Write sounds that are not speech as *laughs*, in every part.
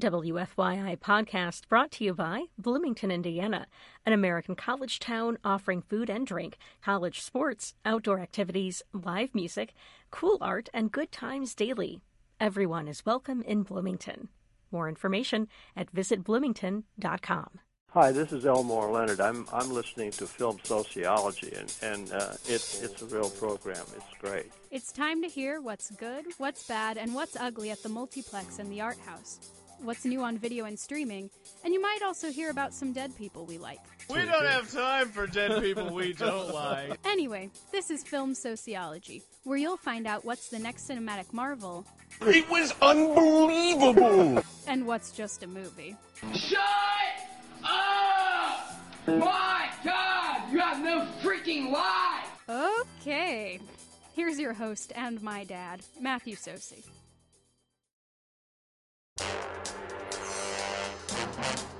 WFYI podcast brought to you by Bloomington, Indiana, an American college town offering food and drink, college sports, outdoor activities, live music, cool art, and good times daily. Everyone is welcome in Bloomington. More information at visitbloomington.com. Hi, this is Elmore Leonard. I'm I'm listening to Film Sociology, and and uh, it's it's a real program. It's great. It's time to hear what's good, what's bad, and what's ugly at the multiplex and the art house. What's new on video and streaming, and you might also hear about some dead people we like. We don't have time for dead people we *laughs* don't like. Anyway, this is Film Sociology, where you'll find out what's the next cinematic marvel It was unbelievable! and what's just a movie. Shut up! My God, you have no freaking life! Okay. Here's your host and my dad, Matthew Socey. Hello there,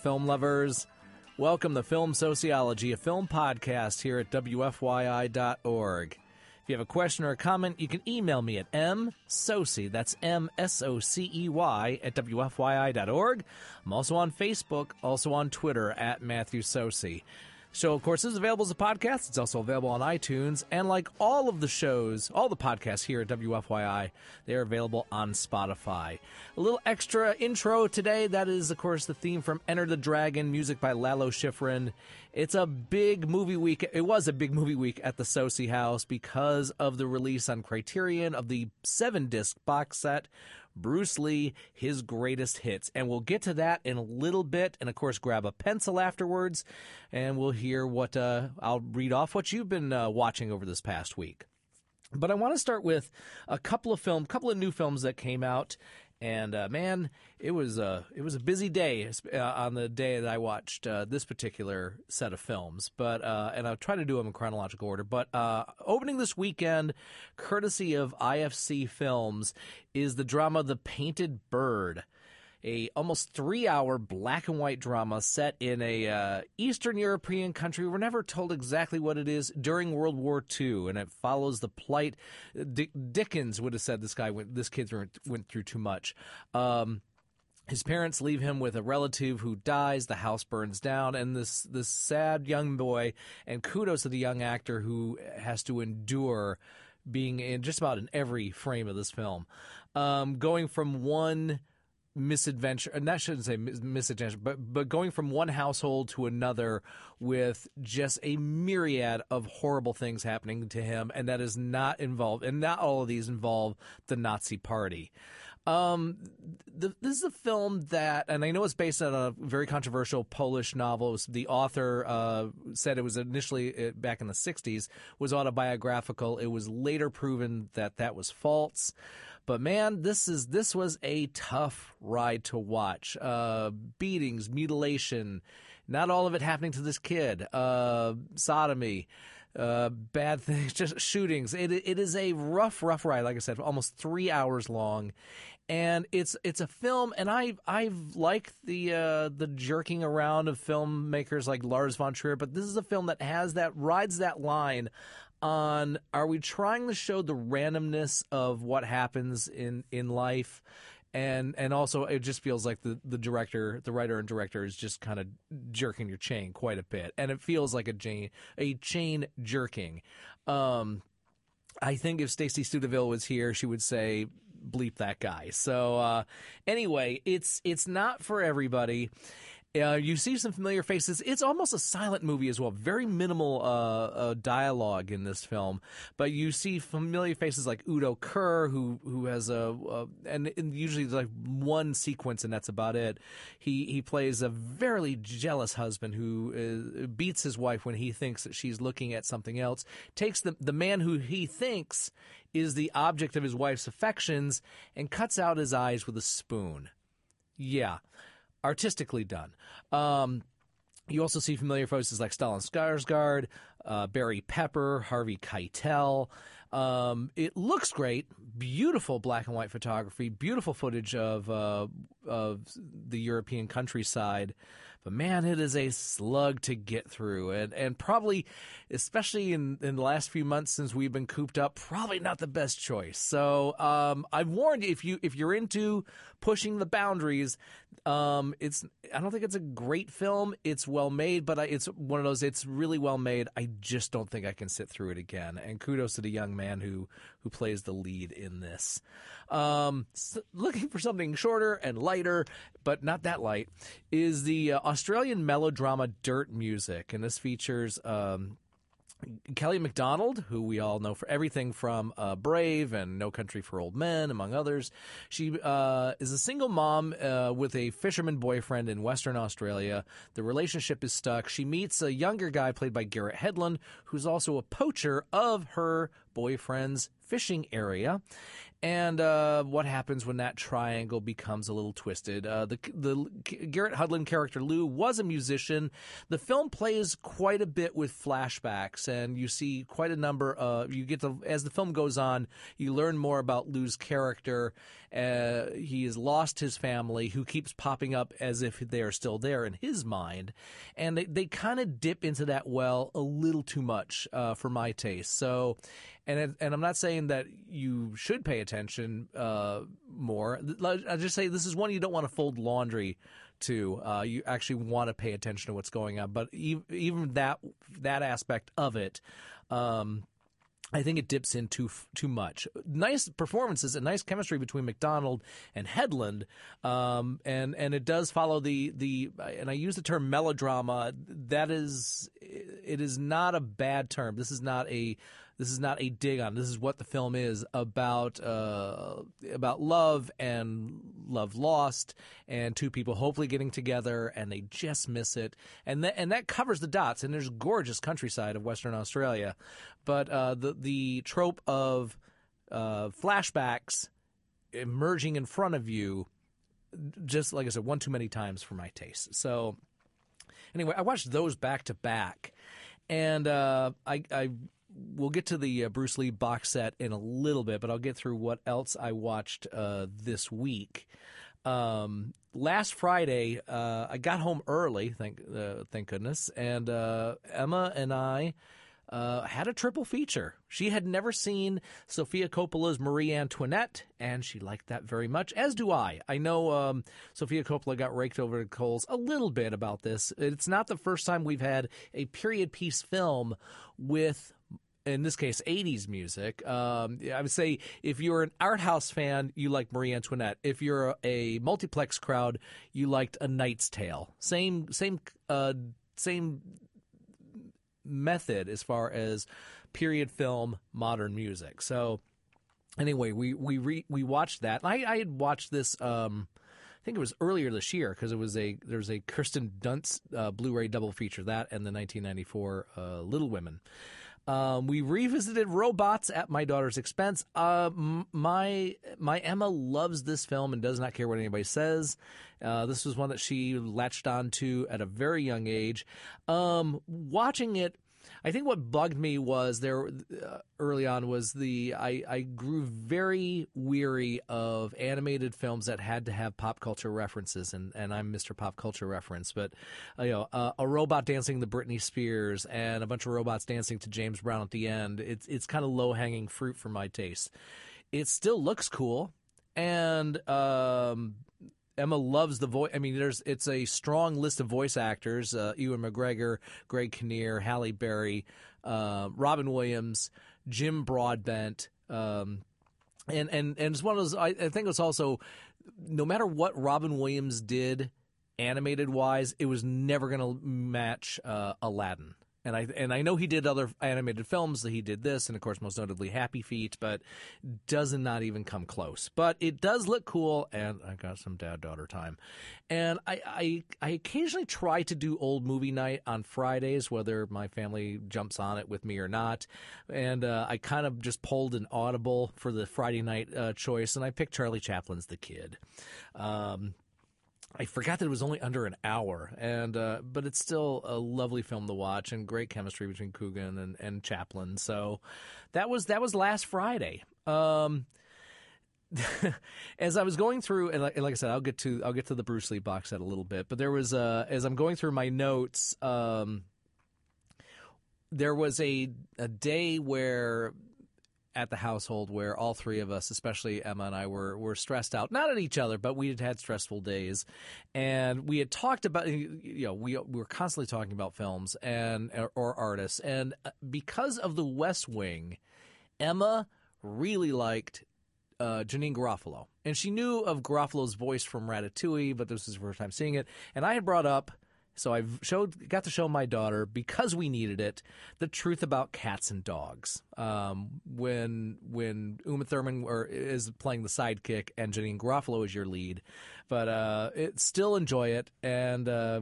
film lovers. Welcome to Film Sociology, a film podcast here at WFYI.org. If you have a question or a comment, you can email me at msocey, that's M-S-O-C-E-Y, at WFYI.org. I'm also on Facebook, also on Twitter, at Matthew Socey. Show, of course, is available as a podcast. It's also available on iTunes. And like all of the shows, all the podcasts here at WFYI, they're available on Spotify. A little extra intro today. That is, of course, the theme from Enter the Dragon, music by Lalo Schifrin. It's a big movie week. It was a big movie week at the Socey House because of the release on Criterion of the seven disc box set Bruce Lee, his greatest hits. And we'll get to that in a little bit. And of course, grab a pencil afterwards, and we'll hear what uh, I'll read off what you've been uh, watching over this past week. But I want to start with a couple of film, couple of new films that came out, and uh, man, it was a it was a busy day uh, on the day that I watched uh, this particular set of films. But uh, and I'll try to do them in chronological order. But uh, opening this weekend, courtesy of IFC Films, is the drama The Painted Bird a almost three hour black and white drama set in a uh, Eastern European country. We're never told exactly what it is during World War II, and it follows the plight. Dick- Dickens would have said this guy went, this kid went through too much. Um, his parents leave him with a relative who dies. The house burns down, and this this sad young boy. And kudos to the young actor who has to endure being in just about in every frame of this film, um, going from one misadventure and that shouldn't say mis- misadventure but but going from one household to another with just a myriad of horrible things happening to him and that is not involved and not all of these involve the Nazi party um, the, this is a film that, and I know it's based on a very controversial Polish novel. The author uh, said it was initially uh, back in the '60s was autobiographical. It was later proven that that was false. But man, this is this was a tough ride to watch. Uh, beatings, mutilation, not all of it happening to this kid. Uh, sodomy uh, bad *laughs* things, just shootings. It it is a rough, rough ride. Like I said, almost three hours long, and it's it's a film. And I I've liked the uh, the jerking around of filmmakers like Lars von Trier, but this is a film that has that rides that line on are we trying to show the randomness of what happens in in life? And and also it just feels like the the director the writer and director is just kind of jerking your chain quite a bit. And it feels like a chain a chain jerking. Um i think if stacy studeville was here she would say bleep that guy. So uh anyway it's it's not for everybody Uh, you see some familiar faces. It's almost a silent movie as well. Very minimal uh, uh, dialogue in this film, but you see familiar faces like Udo Kier, who who has a, and, and usually like one sequence, and that's about it. He he plays a very jealous husband who is, beats his wife when he thinks that she's looking at something else. Takes the the man who he thinks is the object of his wife's affections and cuts out his eyes with a spoon. Yeah artistically done. Um, you also see familiar faces like Stellan Skarsgård, uh, Barry Pepper, Harvey Keitel. Um, it looks great, beautiful black and white photography, beautiful footage of uh, of the European countryside. But man, it is a slug to get through, and and probably, especially in in the last few months since we've been cooped up, probably not the best choice. So um, I've warned you if you if you're into pushing the boundaries, um, it's I don't think it's a great film. It's well made, but I, it's one of those. It's really well made. I just don't think I can sit through it again. And kudos to the young man who who plays the lead in this. Um, so looking for something shorter and lighter, but not that light, is the uh, Australian melodrama Dirt Music, and this features. Um, Kelly Macdonald, who we all know for everything from uh, Brave and No Country for Old Men, among others. She uh, is a single mom uh, with a fisherman boyfriend in Western Australia. The relationship is stuck. She meets a younger guy played by Garrett Hedlund, who's also a poacher of her boyfriend's fishing area and uh, what happens when that triangle becomes a little twisted. Uh, the the Garrett Hedlund character Lou was a musician. The film plays quite a bit with flashbacks, and you see quite a number. Of, you get to as the film goes on, you learn more about Lou's character. Uh, he has lost his family, who keeps popping up as if they are still there in his mind, and they they kind of dip into that well a little too much uh, for my taste. So, and and I'm not saying that you should pay attention uh, more. I just say this is one you don't want to fold laundry to. Uh, you actually want to pay attention to what's going on. But even that that aspect of it. Um, I think it dips in too too much. Nice performances and nice chemistry between Macdonald and Hedlund, um, and and it does follow the the and I use the term melodrama. That is, it is not a bad term. This is not a this is not a dig on. This is what the film is about uh, about love and love lost, and two people hopefully getting together, and they just miss it, and that and that covers the dots. And there's gorgeous countryside of Western Australia, but uh, the the trope of uh, flashbacks emerging in front of you, just like I said, one too many times for my taste. So anyway, I watched those back to back, and uh, I, I we'll get to the uh, Bruce Lee box set in a little bit, but I'll get through what else I watched uh, this week. Um, last Friday, uh, I got home early, thank uh, thank goodness, and uh, Emma and I. Uh, had a triple feature. She had never seen Sofia Coppola's Marie Antoinette, and she liked that very much, as do I. I know um, Sofia Coppola got raked over the coals a little bit about this. It's not the first time we've had a period piece film with in this case, 80s music. Um, I would say if you're an art house fan, you like Marie Antoinette. If you're a, multiplex crowd, you liked A Knight's Tale. Same, same, uh, same method as far as period film, modern music. So, anyway, we we re, we watched that. I, I had watched this. Um, I think it was earlier this year because it was a there's a Kirsten Dunst uh, Blu-ray double feature that and the 1994 uh, Little Women. Um, we revisited robots at my daughter's expense. Uh, my my Emma loves this film and does not care what anybody says. Uh, this was one that she latched onto at a very young age. Um, watching it I think what bugged me was there uh, early on was the I, I grew very weary of animated films that had to have pop culture references, and, and I'm Mr. Pop Culture reference, but uh, you know uh, a robot dancing to Britney Spears and a bunch of robots dancing to James Brown at the end. It's it's kind of low hanging fruit for my taste. It still looks cool, and um, Emma loves the voice. I mean, there's it's a strong list of voice actors: uh, Ewan McGregor, Greg Kinnear, Halle Berry, uh, Robin Williams, Jim Broadbent, um, and and and it's one of those. I, I think it's also no matter what Robin Williams did animated wise, it was never going to match uh, Aladdin. And I and I know he did other animated films. That he did this, and of course, most notably Happy Feet, but does not not even come close. But it does look cool, and I got some dad daughter time. And I, I I occasionally try to do old movie night on Fridays, whether my family jumps on it with me or not. And uh, I kind of just pulled an audible for the Friday night uh, choice, and I picked Charlie Chaplin's The Kid. Um, I forgot that it was only under an hour, and uh, but it's still a lovely film to watch and great chemistry between Coogan and, and Chaplin. So that was that was last Friday. Um, *laughs* as I was going through, and like, like, I said, I'll get to I'll get to the Bruce Lee box set a little bit. But there was uh, as I'm going through my notes, um, there was a a day where at the household where all three of us, especially Emma and I, were were stressed out. Not at each other, but we had had stressful days, and we had talked about you know we, we were constantly talking about films and or, artists, and uh, because of The West Wing, Emma really liked uh, Janeane Garofalo, and she knew of Garofalo's voice from Ratatouille, but this was her first time seeing it, and I had brought up so I showed, got to show my daughter because we needed it, the truth about cats and dogs. Um, when when Uma Thurman or, is playing the sidekick and Janeane Garofalo is your lead, but uh, it, still enjoy it. And uh,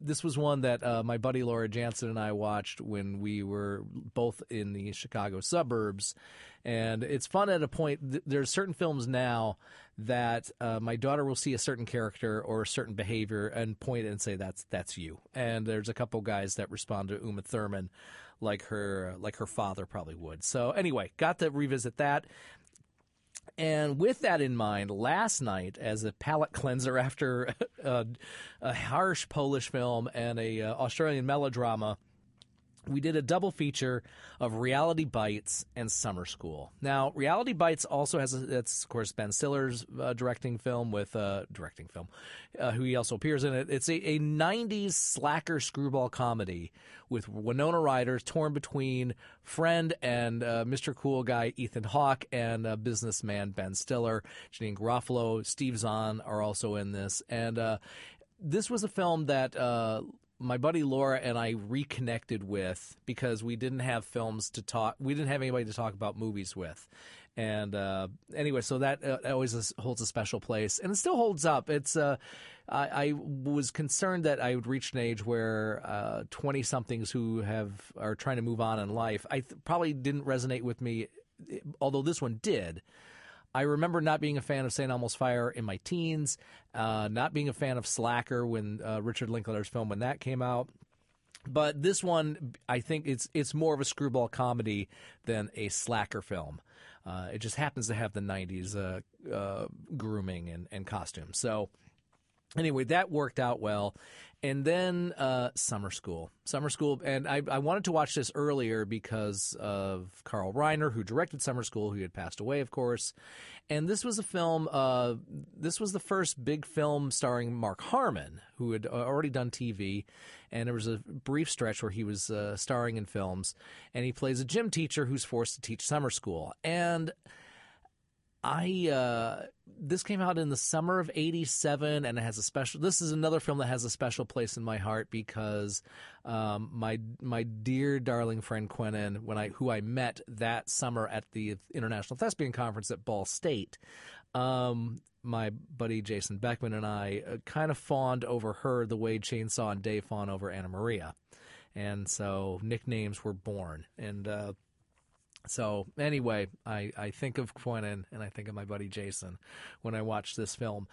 this was one that uh, my buddy Laura Jansen and I watched when we were both in the Chicago suburbs, and it's fun at a point. Th- there's certain films now that uh, my daughter will see a certain character or a certain behavior and point and say that's that's you. And there's a couple guys that respond to Uma Thurman like her like her father probably would. So anyway, got to revisit that. And with that in mind, last night, as a palate cleanser after *laughs* a, a harsh Polish film and a uh, Australian melodrama, we did a double feature of Reality Bites and Summer School. Now, Reality Bites also has a, of course Ben Stiller's uh, directing film with uh, directing film, uh, who he also appears in it. It's a, a, '90s slacker screwball comedy with Winona Ryder torn between friend and uh, Mr. Cool Guy Ethan Hawke and businessman Ben Stiller. Janeane Garofalo, Steve Zahn are also in this, and uh, this was a film that uh, my buddy Laura and I reconnected with because we didn't have films to talk. We didn't have anybody to talk about movies with, and uh, anyway, so that uh, always holds a special place, and it still holds up. It's uh, I, I, was concerned that I would reach an age where twenty uh, somethings who have are trying to move on in life, I th- probably didn't resonate with me, although this one did. I remember not being a fan of St. Elmo's Fire in my teens, uh, not being a fan of Slacker when uh, Richard Linklater's film when that came out. But this one, I think it's it's more of a screwball comedy than a slacker film. Uh, it just happens to have the '90s uh, uh, grooming and, and costumes. So anyway, that worked out well. And then uh, Summer School. Summer School. And I, I, wanted to watch this earlier because of Carl Reiner, who directed Summer School, who had passed away, of course. And this was a film, uh, this was the first big film starring Mark Harmon, who had uh, already done TV. And there was a brief stretch where he was uh, starring in films. And he plays a gym teacher who's forced to teach summer school. And I uh, this came out in the summer of '87, and it has a special. This is another film that has a special place in my heart because um, my my dear darling friend Quentin, when I who I met that summer at the International Thespian Conference at Ball State. Um, my buddy Jason Beckman and I uh, kind of fawned over her the way Chainsaw and Dave fawn over Anna Maria, and so nicknames were born. And uh, so anyway, I, I think of Quentin and I think of my buddy Jason when I watch this film.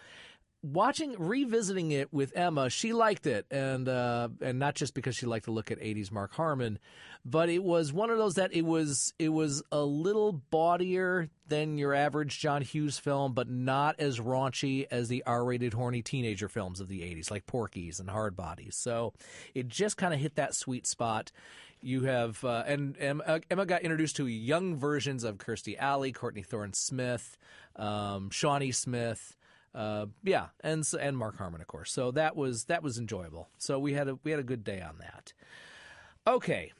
Watching revisiting it with Emma, she liked it, and uh, and not just because she liked to look at '80s Mark Harmon, but it was one of those that it was it was a little bawdier than your average John Hughes film, but not as raunchy as the R-rated horny teenager films of the '80s, like Porky's and Hard Bodies. So it just kind of hit that sweet spot. You have uh, and Emma, Emma, got introduced to young versions of Kirstie Alley, Courtney Thorne Smith, um, Shawnee Smith. Uh, yeah, and and Mark Harmon, of course. So that was that was enjoyable. So we had a we had a good day on that. Okay,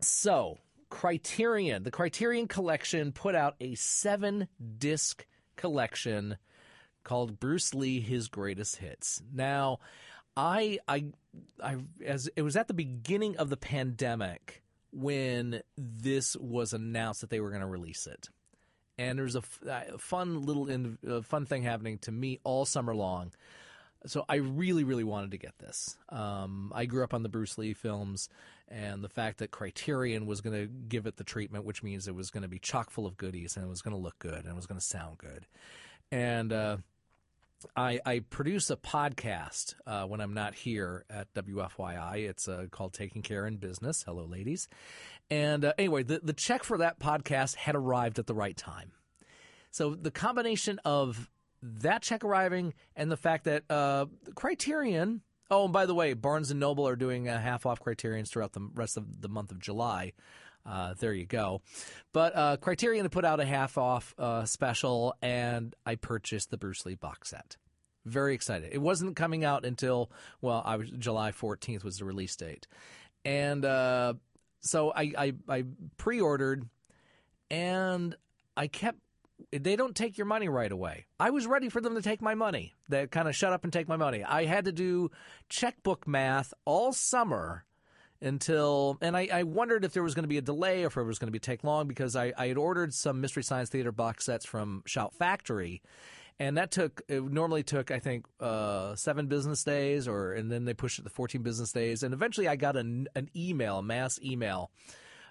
so Criterion, the Criterion Collection put out a seven disc collection called Bruce Lee: His Greatest Hits. Now, I, I, I, as it was at the beginning of the pandemic when this was announced that they were going to release it, and there's a, f- a fun little in, uh, fun thing happening to me all summer long. So I really, really wanted to get this. Um, I grew up on the Bruce Lee films, and the fact that Criterion was going to give it the treatment, which means it was going to be chock full of goodies, and it was going to look good, and it was going to sound good, and uh, I, I, produce a podcast uh, when I'm not here at WFYI. It's uh, called Taking Care in Business. Hello, ladies. And uh, anyway, the, the check for that podcast had arrived at the right time. So the combination of that check arriving and the fact that uh, Criterion. Oh, and by the way, Barnes and Noble are doing a half off Criterions throughout the rest of the month of July. Uh, there you go. But uh, Criterion put out a half off uh, special, and I purchased the Bruce Lee box set. Very excited. It wasn't coming out until well, I was July 14th was the release date, and uh, so I, I, I pre-ordered, and I kept. They don't take your money right away. I was ready for them to take my money. They kind of shut up and take my money. I had to do checkbook math all summer until and I, I, wondered if there was going to be a delay or if it was going to be take long because I, I, had ordered some Mystery Science Theater box sets from Shout Factory, and that took it normally took I think uh, seven business days or and then they pushed it to fourteen business days, and eventually I got an, an email, mass email.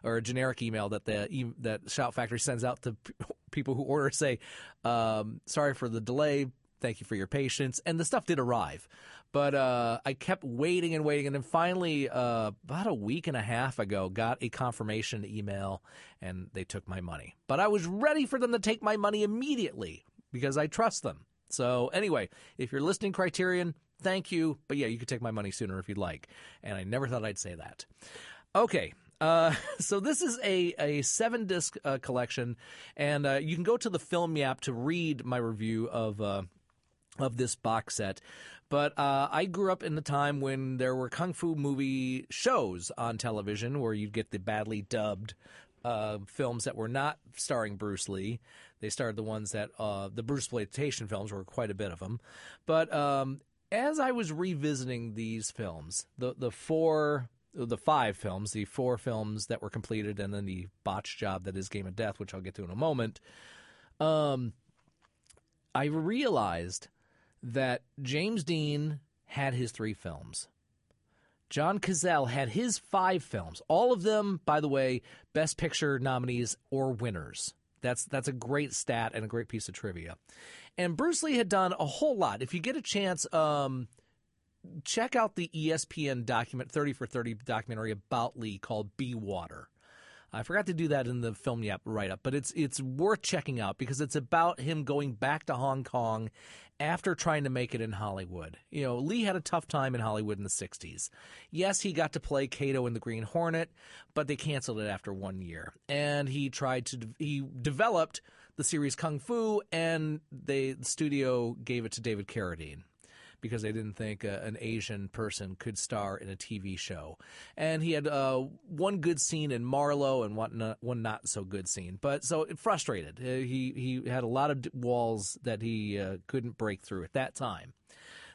Or a generic email that the that Shout Factory sends out to *laughs* people who order, say, um, "Sorry for the delay. Thank you for your patience." And the stuff did arrive, but uh, I kept waiting and waiting, and then finally, uh, about a week and a half ago, got a confirmation email, and they took my money. But I was ready for them to take my money immediately because I trust them. So anyway, if you're listening, Criterion, thank you. But yeah, you could take my money sooner if you'd like. And I never thought I'd say that. Okay. Uh, *laughs* so this is a, a seven disc uh, collection, and uh, you can go to the Film Yap to read my review of uh, of this box set. But uh, I grew up in the time when there were kung fu movie shows on television where you'd get the badly dubbed uh, films that were not starring Bruce Lee. They starred the ones that uh, the Bruce exploitation films were quite a bit of them. But um, as I was revisiting these films, the the four the five films, the four films that were completed, and then the botch job that is Game of Death, which I'll get to in a moment. Um, I realized that James Dean had his three films. John Cazale had his five films. All of them, by the way, Best Picture nominees or winners. That's that's a great stat and a great piece of trivia. And Bruce Lee had done a whole lot. If you get a chance, um, check out the ESPN document 30 for 30 documentary about Lee called Be Water. I forgot to do that in the film yap write up, but it's it's worth checking out because it's about him going back to Hong Kong after trying to make it in Hollywood. You know, Lee had a tough time in Hollywood in the 60s. Yes, he got to play Kato in The Green Hornet, but they canceled it after 1 year. And he tried to he developed the series Kung Fu and they the studio gave it to David Carradine because they didn't think uh, an Asian person could star in a TV show. And he had uh, one good scene in Marlowe and one not, one not so good scene. But so it frustrated. Uh, he he had a lot of walls that he uh, couldn't break through at that time.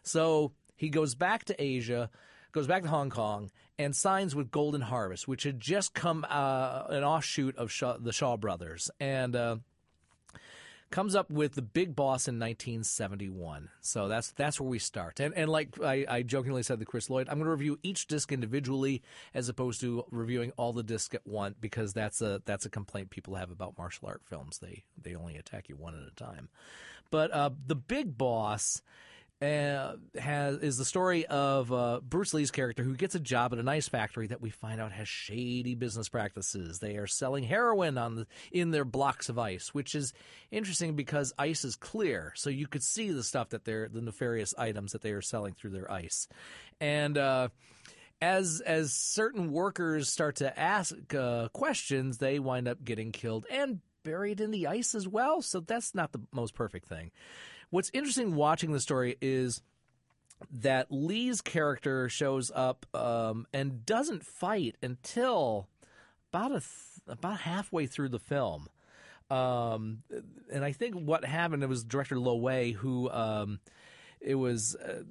So he goes back to Asia goes back to Hong Kong and signs with Golden Harvest, which had just come uh, an offshoot of Shaw, the Shaw Brothers, and uh, comes up with the Big Boss in 1971. So that's that's where we start. And and like I, I jokingly said to Chris Lloyd, I'm going to review each disc individually as opposed to reviewing all the discs at once because that's a that's a complaint people have about martial art films. They they only attack you one at a time. But uh, the Big Boss uh, has is the story of uh, Bruce Lee's character who gets a job at an ice factory that we find out has shady business practices. They are selling heroin on the, in their blocks of ice, which is interesting because ice is clear, so you could see the stuff that they're the nefarious items that they are selling through their ice, and. Uh, as as certain workers start to ask uh, questions, they wind up getting killed and buried in the ice as well. So that's not the most perfect thing. What's interesting watching the story is that Lee's character shows up um, and doesn't fight until about a th- about halfway through the film. Um, and I think what happened, it was director Lo Wei who, um, it was. Uh,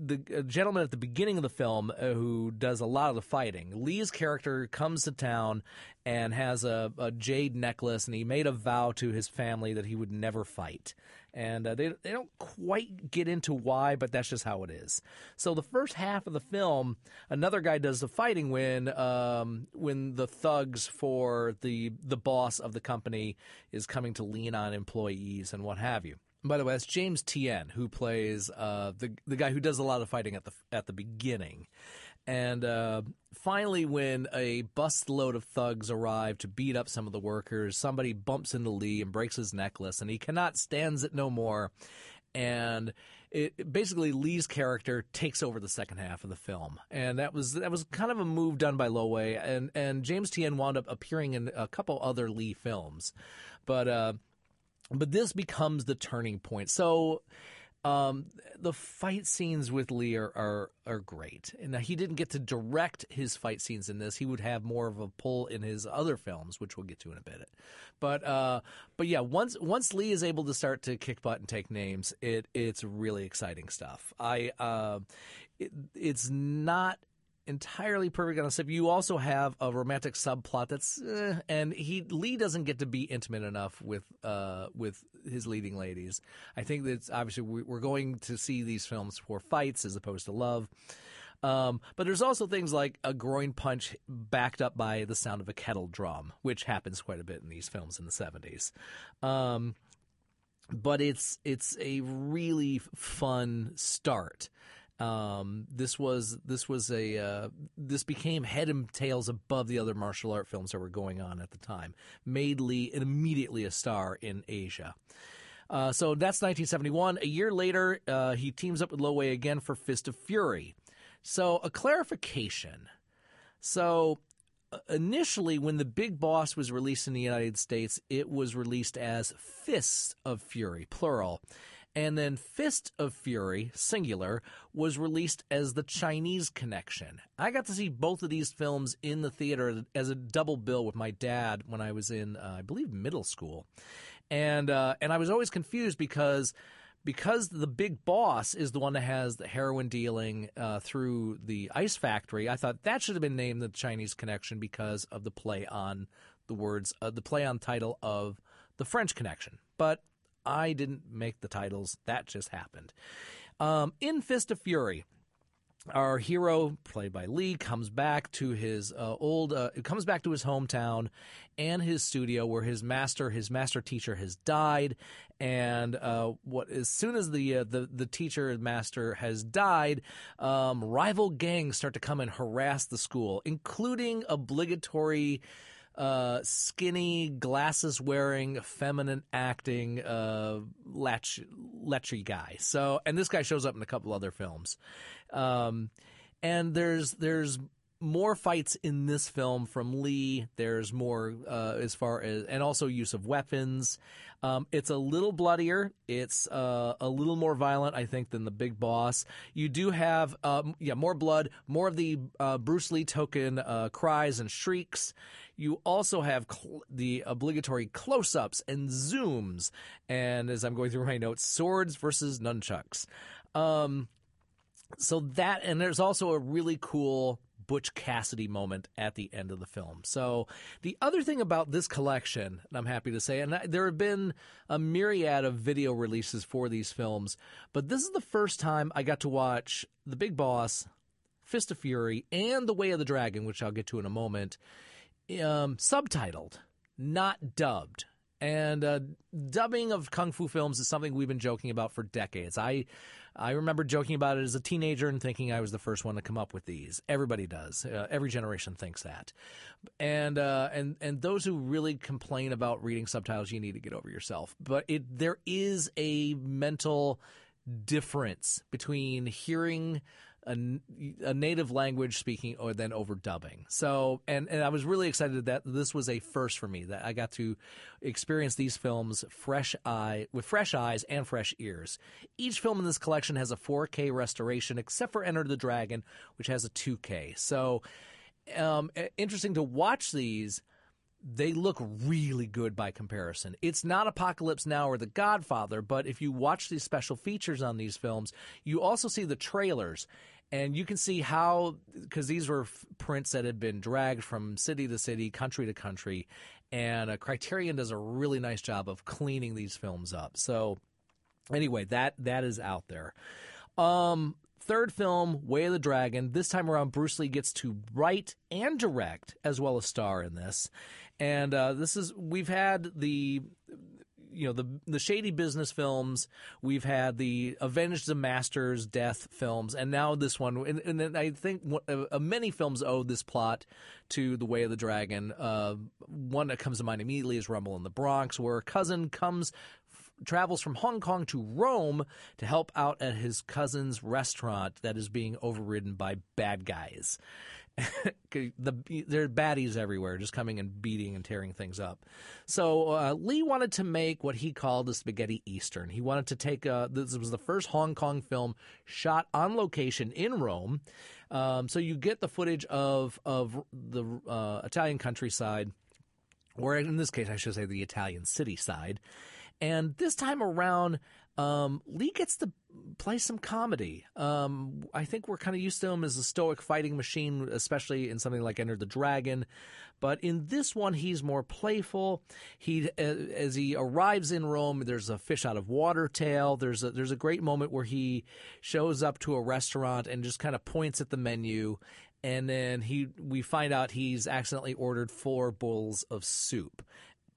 the gentleman at the beginning of the film uh, who does a lot of the fighting. Lee's character comes to town and has a, a, jade necklace, and he made a vow to his family that he would never fight. And uh, they they don't quite get into why, but that's just how it is. So the first half of the film, another guy does the fighting when um, when the thugs for the the boss of the company is coming to lean on employees and what have you. By the way, that's James Tien who plays uh, the the guy who does a lot of fighting at the at the beginning. And uh, finally, when a busload of thugs arrive to beat up some of the workers, somebody bumps into Lee and breaks his necklace, and he cannot stands it no more. And it, basically Lee's character takes over the second half of the film, and that was that was kind of a move done by Lo Wei, and and James Tien wound up appearing in a couple other Lee films, but. Uh, but this becomes the turning point. So um, the fight scenes with Lee are, are, are great. And he didn't get to direct his fight scenes in this. He would have more of a pull in his other films, which we'll get to in a bit. But uh, but yeah, once once Lee is able to start to kick butt and take names, it it's really exciting stuff. I uh, it, it's not entirely perfect on the sip. You also have a romantic subplot that's, eh, and he Lee doesn't get to be intimate enough with uh, with his leading ladies. I think that's obviously we're going to see these films for fights as opposed to love. Um, but there's also things like a groin punch backed up by the sound of a kettle drum, which happens quite a bit in these films in the 70s. Um, but it's it's a really fun start um, this was this was a uh, this became head and tails above the other martial art films that were going on at the time. Made Lee immediately a star in Asia. Uh, so that's 1971. A year later, uh, he teams up with Lo Wei again for Fist of Fury. So a clarification. So uh, initially, when the Big Boss was released in the United States, it was released as Fist of Fury, plural. And then Fist of Fury, singular, was released as The Chinese Connection. I got to see both of these films in the theater as a double bill with my dad when I was in, uh, I believe, middle school. And, uh, and I was always confused because because the big boss is the one that has the heroin dealing uh, through the ice factory, I thought that should have been named the Chinese Connection because of the play on the words, uh, the play on title of the French Connection. But I didn't make the titles. That just happened. Um, in Fist of Fury, our hero, played by Lee, comes back to his uh, old, uh, comes back to his hometown and his studio where his master, his master teacher, has died. And uh, what as soon as the uh, the the teacher master has died, um, rival gangs start to come and harass the school, including obligatory uh, skinny, glasses wearing, feminine acting, uh, lechy guy. So, and this guy shows up in a couple other films. Um, and there's, there's more fights in this film from Lee. There's more uh, as far as, and also use of weapons. Um, it's a little bloodier. It's uh, a little more violent, I think, than the Big Boss. You do have, um, yeah, more blood, more of the uh, Bruce Lee token uh, cries and shrieks. You also have cl- the obligatory close ups and zooms. And as I'm going through my notes, swords versus nunchucks. Um, so that, and there's also a really cool Butch Cassidy moment at the end of the film. So the other thing about this collection, and I'm happy to say, and there have been a myriad of video releases for these films, but this is the first time I got to watch The Big Boss, Fist of Fury, and The Way of the Dragon, which I'll get to in a moment, um, subtitled, not dubbed. And uh, dubbing of kung fu films is something we've been joking about for decades. I I remember joking about it as a teenager and thinking I was the first one to come up with these. Everybody does. Uh, every generation thinks that. And uh, and and those who really complain about reading subtitles, you need to get over yourself. But it there is a mental difference between hearing a, a native language speaking or then overdubbing. So, and, and I was really excited that this was a first for me that I got to experience these films fresh eye with fresh eyes and fresh ears. Each film in this collection has a 4K restoration, except for Enter the Dragon, which has a 2K. So, um, interesting to watch these they look really good by comparison. It's not Apocalypse Now or The Godfather, but if you watch these special features on these films, you also see the trailers. And you can see how, because these were f- prints that had been dragged from city to city, country to country, and uh, Criterion does a really nice job of cleaning these films up. So, anyway, that that is out there. Um, third film, Way of the Dragon. This time around, Bruce Lee gets to write and direct as well as star in this. And uh, this is we've had the you know the the shady business films. We've had the Avenge the Master's death films, and now this one. And, and then I think uh, uh, many films owe this plot to the Way of the Dragon. Uh, one that comes to mind immediately is Rumble in the Bronx, where a cousin comes travels from Hong Kong to Rome to help out at his cousin's restaurant that is being overridden by bad guys. *laughs* the there are baddies everywhere, just coming and beating and tearing things up. So uh, Lee wanted to make what he called a spaghetti eastern. He wanted to take a, this was the first Hong Kong film shot on location in Rome. Um, so you get the footage of of the uh, Italian countryside, or in this case, I should say the Italian city side. And this time around, um, Lee gets to play some comedy. Um, I think we're kind of used to him as a stoic fighting machine, especially in something like Enter the Dragon. But in this one, he's more playful. He, as he arrives in Rome, there's a fish out of water tale. There's a, there's a great moment where he shows up to a restaurant and just kind of points at the menu. And then he, we find out he's accidentally ordered four bowls of soup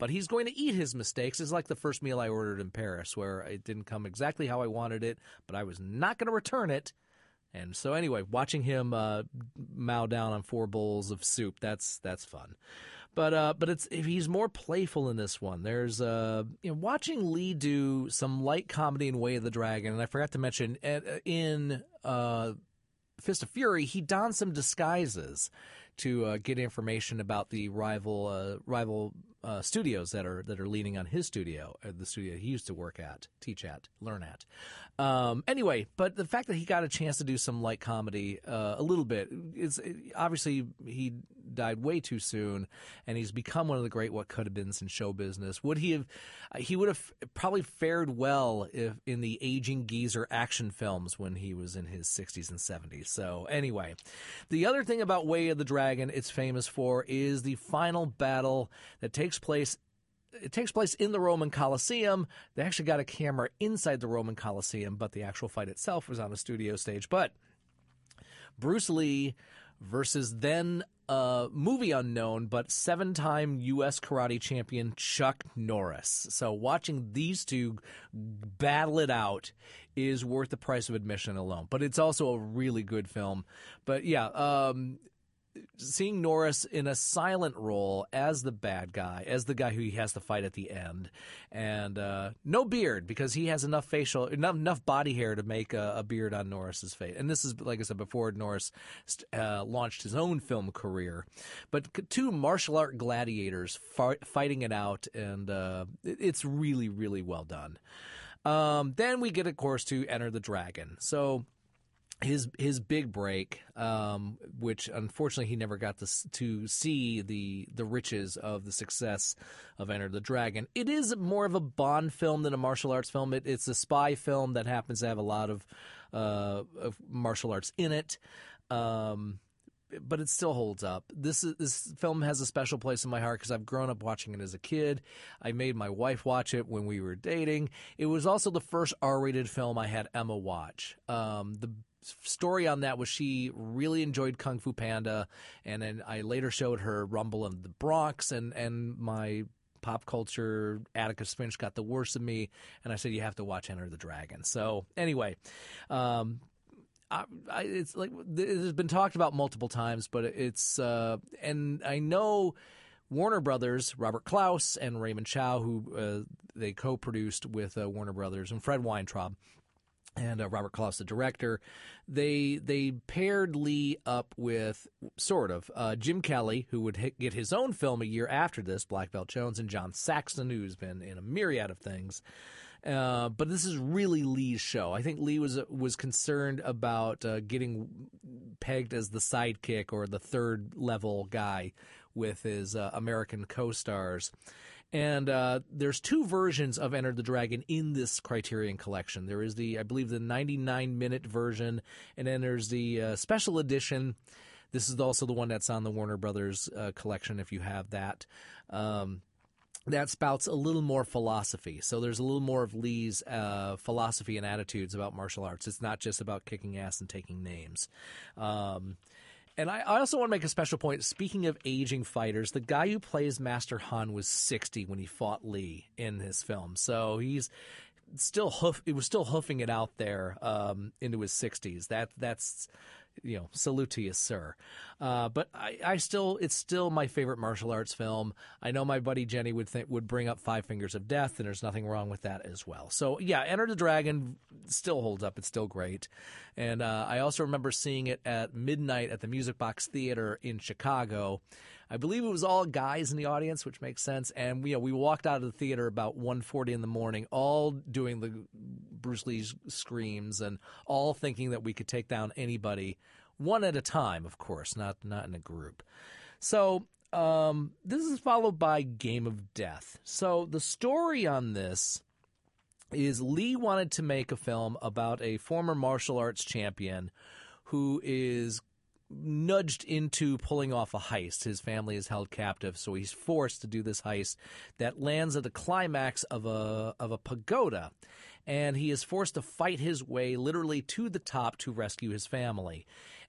but he's going to eat his mistakes. It's like the first meal I ordered in Paris, where it didn't come exactly how I wanted it, but I was not going to return it. And so, anyway, watching him uh, mow down on four bowls of soup, that's that's fun. But uh, but it's he's more playful in this one. There's uh, you know, watching Lee do some light comedy in Way of the Dragon, and I forgot to mention uh, in uh, Fist of Fury, he dons some disguises to uh, get information about the rival uh, rival uh, studios that are that are leaning on his studio, uh, the studio he used to work at, teach at, learn at. Um, anyway, but the fact that he got a chance to do some light comedy uh, a little bit is obviously he died way too soon, and he's become one of the great what could have been in show business. Would he have? He would have probably fared well if in the aging geezer action films when he was in his 60s and 70s. So anyway, the other thing about Way of the Dragon it's famous for is the final battle that takes place it takes place in the Roman Colosseum. They actually got a camera inside the Roman Colosseum, but the actual fight itself was on a studio stage. But Bruce Lee versus then uh, movie unknown, but seven time U.S. karate champion Chuck Norris. So watching these two battle it out is worth the price of admission alone. But it's also a really good film. But yeah, um, seeing Norris in a silent role as the bad guy, as the guy who he has to fight at the end, and uh, no beard because he has enough facial, enough, enough body hair to make a, a, beard on Norris's face. And this is, like I said before, Norris uh, launched his own film career, but two martial art gladiators fighting it out, and uh, it's really, really well done. Um, then we get, of course, to Enter the Dragon. So his his big break, um, which unfortunately he never got to to see the the riches of the success of Enter the Dragon. It is more of a Bond film than a martial arts film. It, it's a spy film that happens to have a lot of, uh, of martial arts in it. Um, but it still holds up. This is, this film has a special place in my heart because I've grown up watching it as a kid. I made my wife watch it when we were dating. It was also the first R-rated film I had Emma watch. Um, the story on that was she really enjoyed Kung Fu Panda, and then I later showed her Rumble in the Bronx, and and my pop culture Atticus Finch got the worst of me, and I said you have to watch Enter the Dragon. So anyway, um, I, it's like it has been talked about multiple times, but it's uh, and I know. Warner Brothers, Robert Clouse and Raymond Chow, who uh, they co-produced with uh, Warner Brothers, and Fred Weintraub, and uh, Robert Clouse, the director, they they paired Lee up with sort of uh, Jim Kelly, who would get his own film a year after this, Black Belt Jones, and John Saxon, who's been in a myriad of things. Uh, but this is really Lee's show. I think Lee was was concerned about uh, getting pegged as the sidekick or the third level guy with his uh, American co-stars. And uh, there's two versions of Enter the Dragon in this Criterion collection. There is the, I believe, the 99 minute version, and then there's the uh, special edition. This is also the one that's on the Warner Brothers uh, collection. If you have that. Um, that spouts a little more philosophy. So there's a little more of Lee's uh, philosophy and attitudes about martial arts. It's not just about kicking ass and taking names. Um, and I, I, also want to make a special point. Speaking of aging fighters, the guy who plays Master Han was 60 when he fought Lee in this film. So he's still hoof. It was still hoofing it out there um, into his 60s. That that's you know, salute to you, sir. Uh, but I, I, still, it's still my favorite martial arts film. I know my buddy Jenny would think would bring up Five Fingers of Death, and there's nothing wrong with that as well. So yeah, Enter the Dragon still holds up. It's still great, and uh, I also remember seeing it at midnight at the Music Box Theater in Chicago. I believe it was all guys in the audience, which makes sense. And you know, we walked out of the theater about 1.40 in the morning, all doing the Bruce Lee screams and all thinking that we could take down anybody one at a time, of course, not not in a group. So um, this is followed by Game of Death. So the story on this is Lee wanted to make a film about a former martial arts champion who is nudged into pulling off a heist. His family is held captive, so he's forced to do this heist that lands at the climax of a of a pagoda, and he is forced to fight his way literally to the top to rescue his family.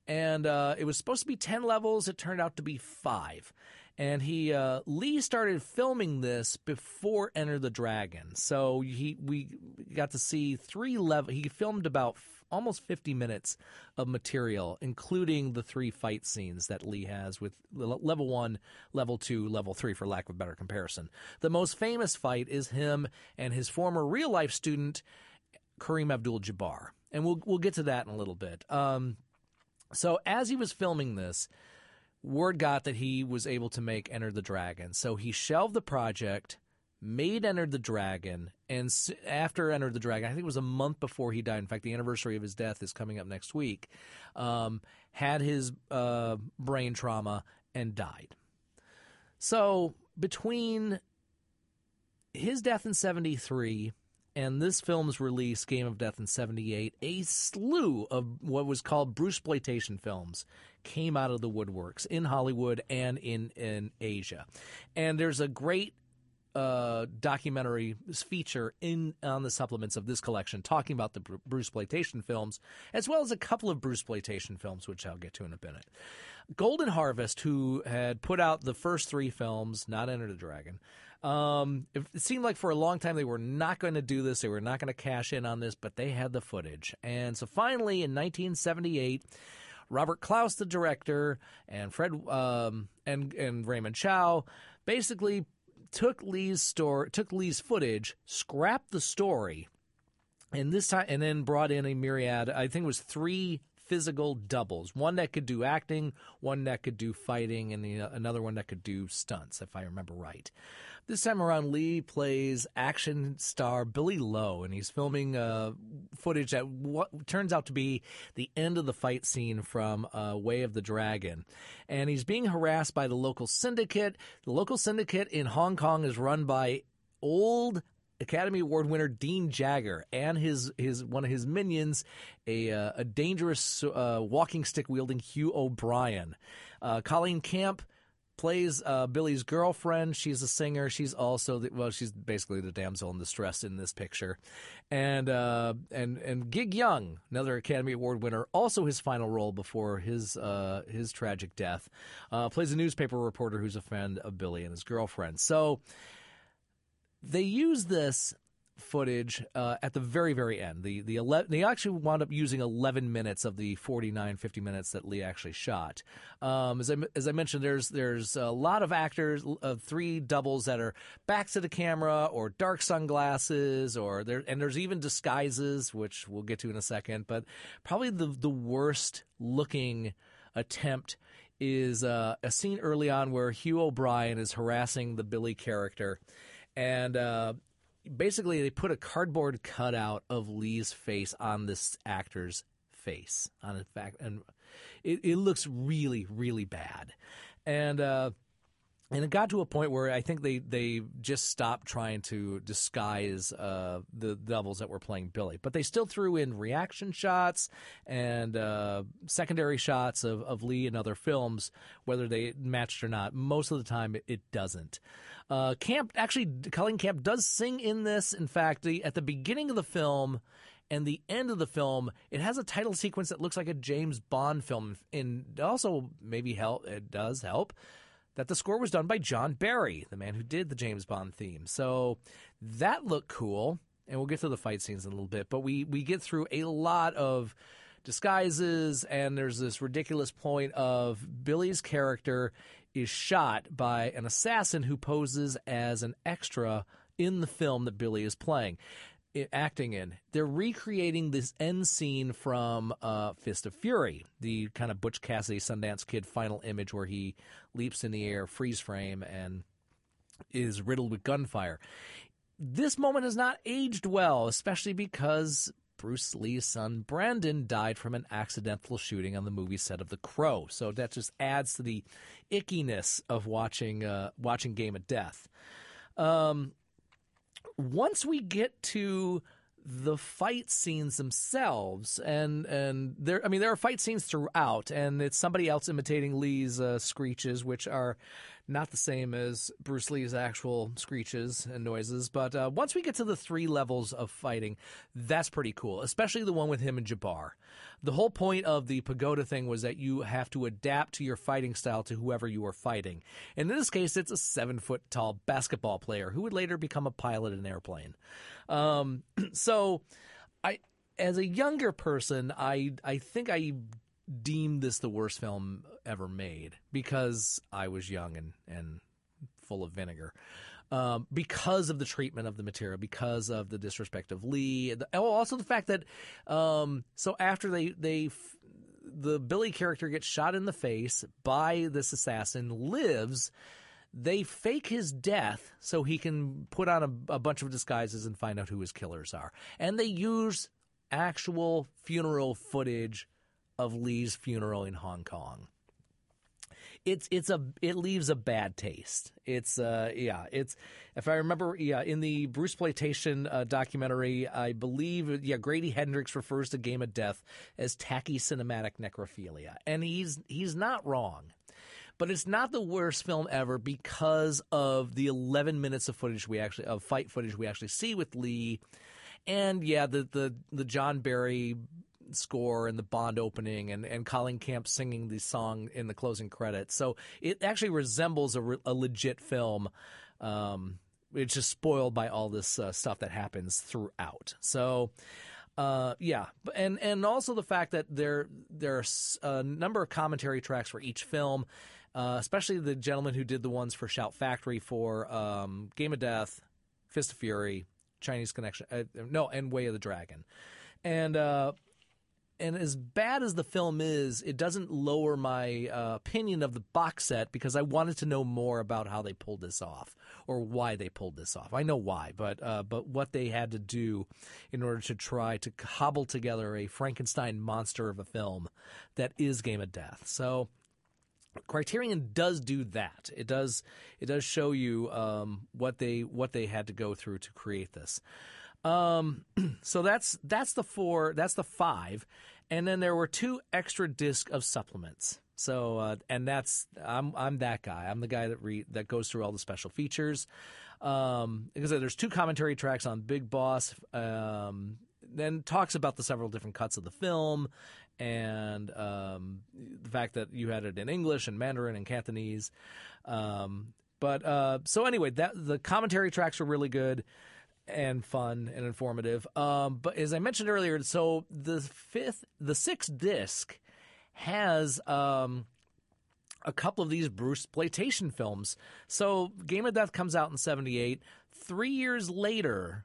And uh, it was supposed to be ten levels. It turned out to be five. And he uh, Lee started filming this before Enter the Dragon, so he we got to see three level. He filmed about almost 50 minutes of material, including the three fight scenes that Lee has with level one, level two, level three, for lack of a better comparison. The most famous fight is him and his former real life student, Kareem Abdul Jabbar. And we'll, we'll get to that in a little bit. Um, so as he was filming this, word got that he was able to make Enter the Dragon. So he shelved the project made Enter the Dragon, and after Enter the Dragon, I think it was a month before he died. In fact, the anniversary of his death is coming up next week. Um, had his uh, brain trauma and died. So between his death in 73 and this film's release, Game of Death in 78, a slew of what was called Bruce exploitation films came out of the woodworks in Hollywood and in, in Asia. And there's a great uh, documentary feature in on the supplements of this collection talking about the Bruce exploitation films, as well as a couple of Bruce exploitation films, which I'll get to in a minute. Golden Harvest, who had put out the first three films, not Enter the Dragon. Um, it, seemed like for a long time they were not going to do this. They were not going to cash in on this, but they had the footage. And so finally, in 1978, Robert Clouse, the director, and Fred um, and and Raymond Chow basically took Lee's story, took Lee's footage, scrapped the story, and this time, and then brought in a myriad. I think it was three physical doubles. One that could do acting, one that could do fighting, and the, another one that could do stunts, if I remember right. This time around, Lee plays action star Billy Lo, and he's filming uh, footage at what turns out to be the end of the fight scene from uh, Way of the Dragon. And he's being harassed by the local syndicate. The local syndicate in Hong Kong is run by old Academy Award winner Dean Jagger and his his one of his minions, a uh, a dangerous uh, walking stick wielding Hugh O'Brian. Uh, Colleen Camp plays uh, Billy's girlfriend. She's a singer. She's also the, well, she's basically the damsel in distress in this picture, and uh, and and Gig Young, another Academy Award winner, also his final role before his uh, his tragic death, uh, plays a newspaper reporter who's a friend of Billy and his girlfriend. So they use this footage uh, at the very very end. The the 11, they actually wound up using 11 minutes of the 49 50 minutes that Lee actually shot. Um, as I as I mentioned, there's there's a lot of actors, uh, three doubles that are backs to the camera or dark sunglasses, or there and there's even disguises, which we'll get to in a second. But probably the the worst looking attempt is uh, a scene early on where Hugh O'Brian is harassing the Billy character and uh, basically they put a cardboard cutout of Lee's face on this actor's face. On in fact and it, it looks really really bad. And uh, and it got to a point where I think they, they just stopped trying to disguise uh, the devils that were playing Billy, but they still threw in reaction shots and uh, secondary shots of, of Lee and other films, whether they matched or not. Most of the time, it, it doesn't. Uh, Camp actually, Colleen Camp does sing in this. In fact, the, at the beginning of the film and the end of the film, it has a title sequence that looks like a James Bond film, and also maybe help. It does help that the score was done by John Barry, the man who did the James Bond theme. So that looked cool, and we'll get to the fight scenes in a little bit. But we we get through a lot of disguises, and there's this ridiculous point of Billy's character is shot by an assassin who poses as an extra in the film that Billy is playing acting in. They're recreating this end scene from uh, Fist of Fury, the kind of Butch Cassidy Sundance Kid final image where he leaps in the air, freeze frame, and is riddled with gunfire. This moment has not aged well, especially because Bruce Lee's son Brandon died from an accidental shooting on the movie set of The Crow. So that just adds to the ickiness of watching uh, watching Game of Death. Um, once we get to the fight scenes themselves and and there I mean there are fight scenes throughout and it's somebody else imitating Lee's uh, screeches which are not the same as Bruce Lee's actual screeches and noises. But uh, once we get to the three levels of fighting, that's pretty cool, especially the one with him and Jabbar. The whole point of the pagoda thing was that you have to adapt to your fighting style to whoever you are fighting. And in this case, it's a seven foot tall basketball player who would later become a pilot in an airplane. Um, *clears throat* so, I, as a younger person, I I think I deemed this the worst film ever made because I was young and, and full of vinegar. Um, because of the treatment of the material, because of the disrespect of Lee, the, oh, also the fact that um, so after they they the Billy character gets shot in the face by this assassin, lives. They fake his death so he can put on a, a bunch of disguises and find out who his killers are, and they use actual funeral footage of Lee's funeral in Hong Kong. It's it's a it leaves a bad taste. It's uh yeah it's if I remember yeah in the Bruceploitation uh, documentary I believe yeah Grady Hendrix refers to Game of Death as tacky cinematic necrophilia and he's he's not wrong but it's not the worst film ever because of the 11 minutes of footage we actually of fight footage we actually see with Lee and yeah the the the John Barry score and the Bond opening and, and Colleen Camp singing the song in the closing credits. So it actually resembles a, re- a legit film. Um, it's just spoiled by all this uh, stuff that happens throughout. So, uh, yeah, and and also the fact that there there are a number of commentary tracks for each film, uh, especially the gentleman who did the ones for Shout Factory for um, Game of Death, Fist of Fury, Chinese Connection, uh, no, and Way of the Dragon, and uh, and as bad as the film is, it doesn't lower my uh, opinion of the box set because I wanted to know more about how they pulled this off or why they pulled this off. I know why, but uh, but what they had to do in order to try to cobble together a Frankenstein monster of a film that is Game of Death. So. Criterion does do that. It does. It does show you um, what they what they had to go through to create this. Um, *clears throat* so that's that's the four. That's the five, and then there were two extra disc of supplements. So uh, and that's I'm I'm that guy. I'm the guy that read that goes through all the special features. Um, because there's two commentary tracks on Big Boss. Um, then talks about the several different cuts of the film and um, the fact that you had it in English and Mandarin and Cantonese. Um, but uh, so anyway, that the commentary tracks were really good and fun and informative. Um, but as I mentioned earlier, so the fifth, the sixth disc has um, a couple of these Bruceploitation films. So Game of Death comes out in '78. Three years later,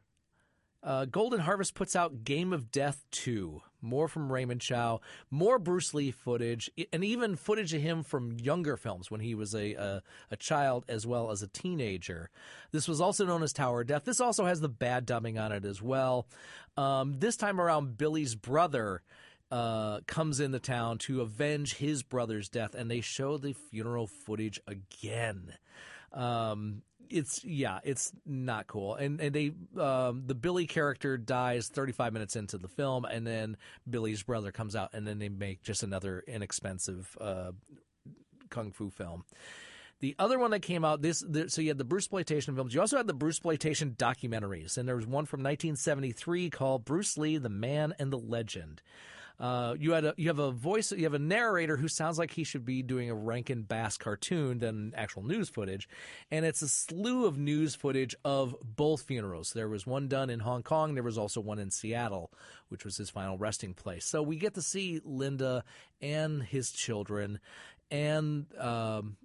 uh, Golden Harvest puts out Game of Death 2. More from Raymond Chow, more Bruce Lee footage, and even footage of him from younger films when he was a, a, a child as well as a teenager. This was also known as Tower of Death. This also has the bad dubbing on it as well. Um, this time around, Billy's brother uh, comes into town to avenge his brother's death, and they show the funeral footage again. Um, it's yeah, it's not cool. And and they um, the Billy character dies 35 minutes into the film, and then Billy's brother comes out, and then they make just another inexpensive uh, kung fu film. The other one that came out this, the, so you had the Bruce exploitation films. You also had the Bruce exploitation documentaries, and there was one from 1973 called Bruce Lee: The Man and the Legend. Uh, you had a you have a voice you have a narrator who sounds like he should be doing a Rankin Bass cartoon than actual news footage, and it's a slew of news footage of both funerals. There was one done in Hong Kong. There was also one in Seattle, which was his final resting place. So we get to see Linda and his children, and um,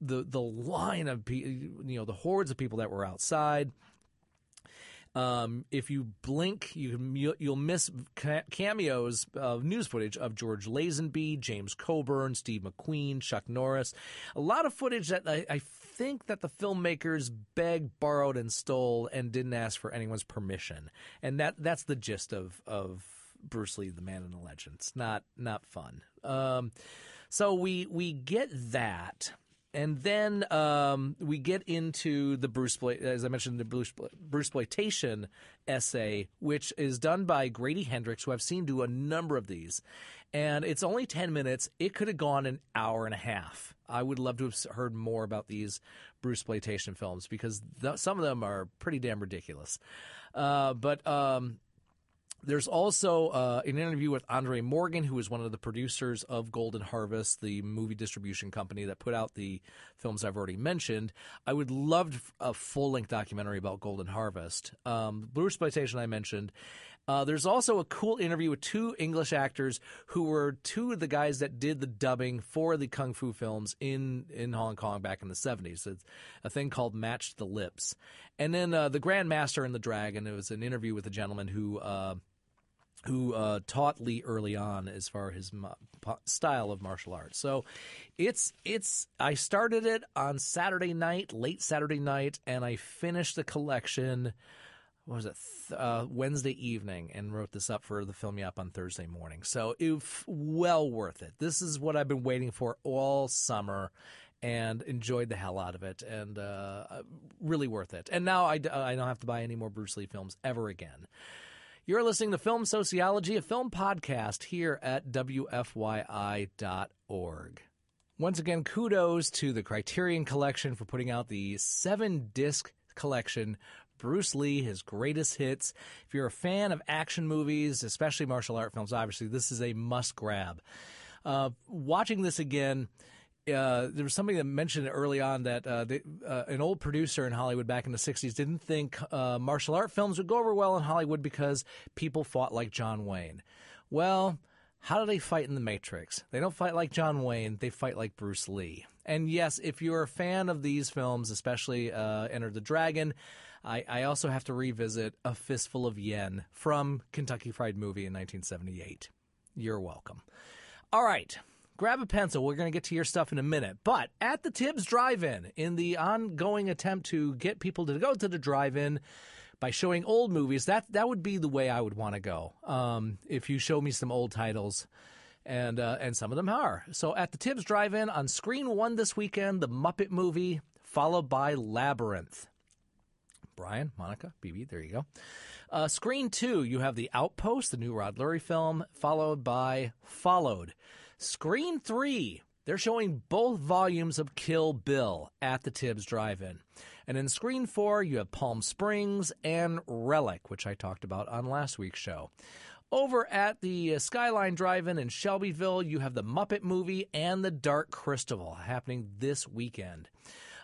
the the line of you know the hordes of people that were outside. Um, if you blink, you you'll miss cameos of news footage of George Lazenby, James Coburn, Steve McQueen, Chuck Norris. A lot of footage that I, I think that the filmmakers begged, borrowed, and stole, and didn't ask for anyone's permission. And that that's the gist of of Bruce Lee, the man and the legend. It's not not fun. Um, so we we get that and then um, we get into the Bruce, as I mentioned, the Bruce Bruce exploitation essay, which is done by Grady Hendrix, who I've seen do a number of these, and it's only ten minutes. It could have gone an hour and a half. I would love to have heard more about these Bruce exploitation films because th- some of them are pretty damn ridiculous. Uh, but um, there's also uh, an interview with Andre Morgan, who is one of the producers of Golden Harvest, the movie distribution company that put out the films I've already mentioned. I would love a full length documentary about Golden Harvest. Um, Blue Exploitation I mentioned. Uh, there's also a cool interview with two English actors who were two of the guys that did the dubbing for the kung fu films in, in Hong Kong back in the 70s. It's a thing called Match the Lips. And then uh, The Grand Master and the Dragon. It was an interview with a gentleman who uh, who uh, taught Lee early on as far as his style of martial arts. So it's it's I started it on Saturday night, late Saturday night, and I finished the collection. What was it? Uh, Wednesday evening, and wrote this up for the Film Yap on Thursday morning. So it well worth it. This is what I've been waiting for all summer, and enjoyed the hell out of it, and uh, really worth it. And now I, I don't have to buy any more Bruce Lee films ever again. You're listening to Film Sociology, a film podcast here at WFYI.org. Once again, kudos to the Criterion Collection for putting out the seven disc collection Bruce Lee, his greatest hits. If you're a fan of action movies, especially martial art films, obviously this is a must grab. Uh, watching this again, uh, there was somebody that mentioned early on that uh, they, uh, an old producer in Hollywood back in the 60s didn't think uh, martial art films would go over well in Hollywood because people fought like John Wayne. Well, how do they fight in The Matrix? They don't fight like John Wayne, they fight like Bruce Lee. And yes, if you're a fan of these films, especially uh, Enter the Dragon, I, I also have to revisit A Fistful of Yen from Kentucky Fried Movie in 1978. You're welcome. All right grab a pencil. We're going to get to your stuff in a minute. But at the Tibbs Drive In, in the ongoing attempt to get people to go to the drive in by showing old movies, that, that would be the way I would want to go. Um, if you show me some old titles. And, uh, and some of them are. So at the Tibbs Drive In on screen one this weekend, the Muppet movie, followed by Labyrinth. Brian, Monica, BB, there you go. Uh, screen two, you have The Outpost, the new Rod Lurie film, followed by Followed. Screen three, they're showing both volumes of Kill Bill at the Tibbs Drive In. And in screen four, you have Palm Springs and Relic, which I talked about on last week's show. Over at the uh, Skyline Drive In in Shelbyville, you have the Muppet movie and the Dark Crystal happening this weekend.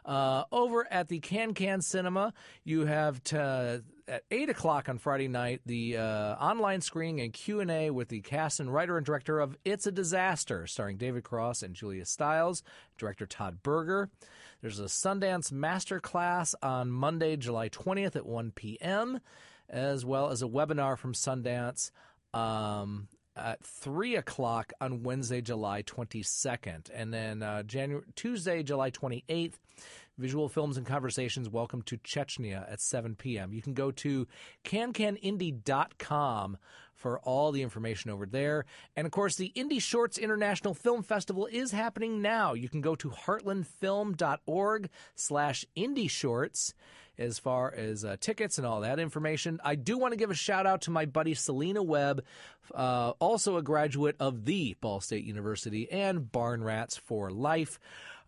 Uh, over at the Kan-Kan Cinema, you have to, at eight o'clock on Friday night the uh, online screening and Q and A with the cast and writer and director of It's a Disaster, starring David Cross and Julia Stiles, director Todd Berger. There's a Sundance Master Class on Monday, July 20th at 1 p.m., as well as a webinar from Sundance. Um, at three o'clock on Wednesday, July 22nd, and then uh, January Tuesday, July 28th, Visual Films and Conversations Welcome to Chechnya at 7 p.m. You can go to cancanindie.com for all the information over there. And of course, the Indy Shorts International Film Festival is happening now. You can go to heartlandfilm.org slash indie shorts as far as uh, tickets and all that information. I do want to give a shout out to my buddy Selena Webb, uh, also a graduate of the Ball State University and Barn Rats for Life.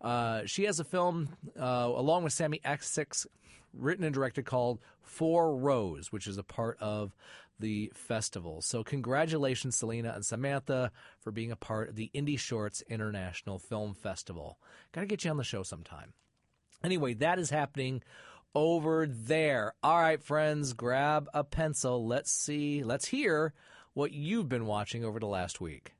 Uh, she has a film uh, along with Sammy X6 written and directed called Four Rows, which is a part of the festival. So, congratulations, Selena and Samantha, for being a part of the Indy Shorts International Film Festival. Got to get you on the show sometime. Anyway, that is happening over there. All right, friends, grab a pencil. Let's see, let's hear what you've been watching over the last week.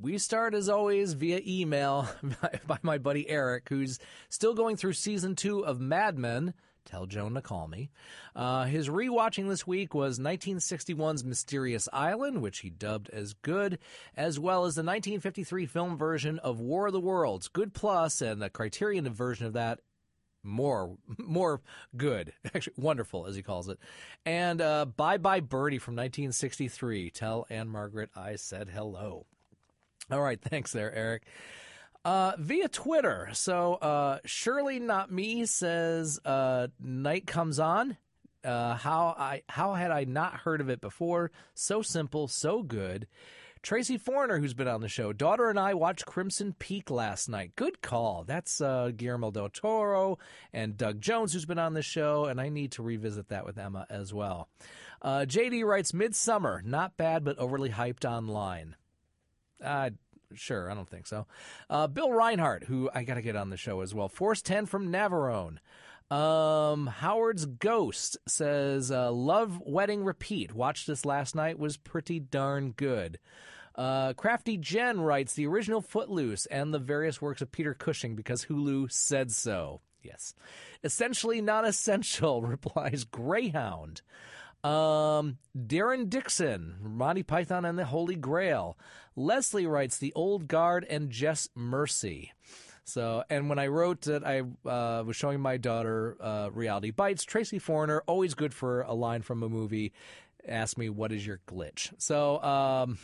We start, as always, via email *laughs* by my buddy Eric, who's still going through season two of Mad Men. Tell Joan to call me. Uh, his rewatching this week was 1961's Mysterious Island, which he dubbed as good, as well as the 1953 film version of War of the Worlds, good plus, and the Criterion version of that more *laughs* more good *laughs* actually wonderful as he calls it and uh, bye bye birdie from 1963 tell Ann-Margret i said hello all right *laughs* thanks there eric uh, via Twitter. So, uh, surely not me says, uh, night comes on. Uh, how I, how had I not heard of it before? So simple, so good. Tracy Foreigner, who's been on the show. Daughter and I watched Crimson Peak last night. Good call. That's uh, Guillermo del Toro and Doug Jones, who's been on the show, and I need to revisit that with Emma as well. Uh, JD writes Midsummer, not bad, but overly hyped online. Uh, Sure, I don't think so. Uh, Bill Reinhardt, who I got to get on the show as well. Force 10 from Navarone. Um, Howard's Ghost says, uh, Love Wedding Repeat. Watched this last night, was pretty darn good. Uh, Crafty Jen writes, The original Footloose and the various works of Peter Cushing because Hulu said so. Yes. Essentially not essential, *laughs* replies Greyhound. Um, Darren Dixon, Monty Python and the Holy Grail. Leslie writes The Old Guard and Just Mercy. So, and when I wrote that, I uh, was showing my daughter uh, Reality Bites. Tracy Foreigner, always good for a line from a movie, asked me, What is your glitch? So, um,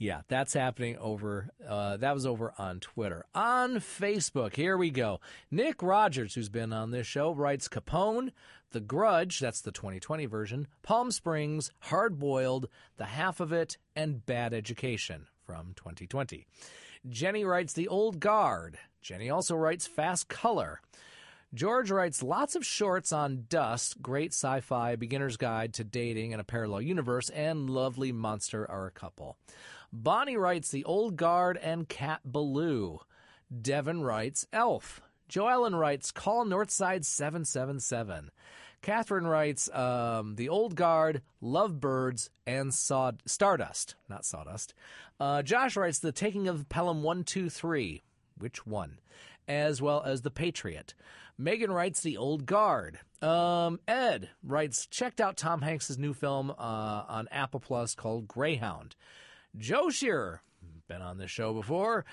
yeah, that's happening over. Uh, that was over on Twitter. On Facebook, here we go. Nick Rogers, who's been on this show, writes Capone, The Grudge, that's the 2020 version, Palm Springs, Hard Boiled, The Half of It, and Bad Education from 2020. Jenny writes The Old Guard. Jenny also writes Fast Color. George writes lots of shorts on Dust, great sci fi beginner's guide to dating in a parallel universe, and Lovely Monster are a couple. Bonnie writes The Old Guard and Cat Ballou. Devin writes Elf. Joellen writes Call Northside 777. Catherine writes um, The Old Guard, Lovebirds, and Stardust. Not Sawdust. Uh, Josh writes The Taking of Pelham 123. Which one? As well as The Patriot. Megan writes The Old Guard. Um, Ed writes Checked out Tom Hanks' new film uh, on Apple Plus called Greyhound. Joe Shearer, been on this show before.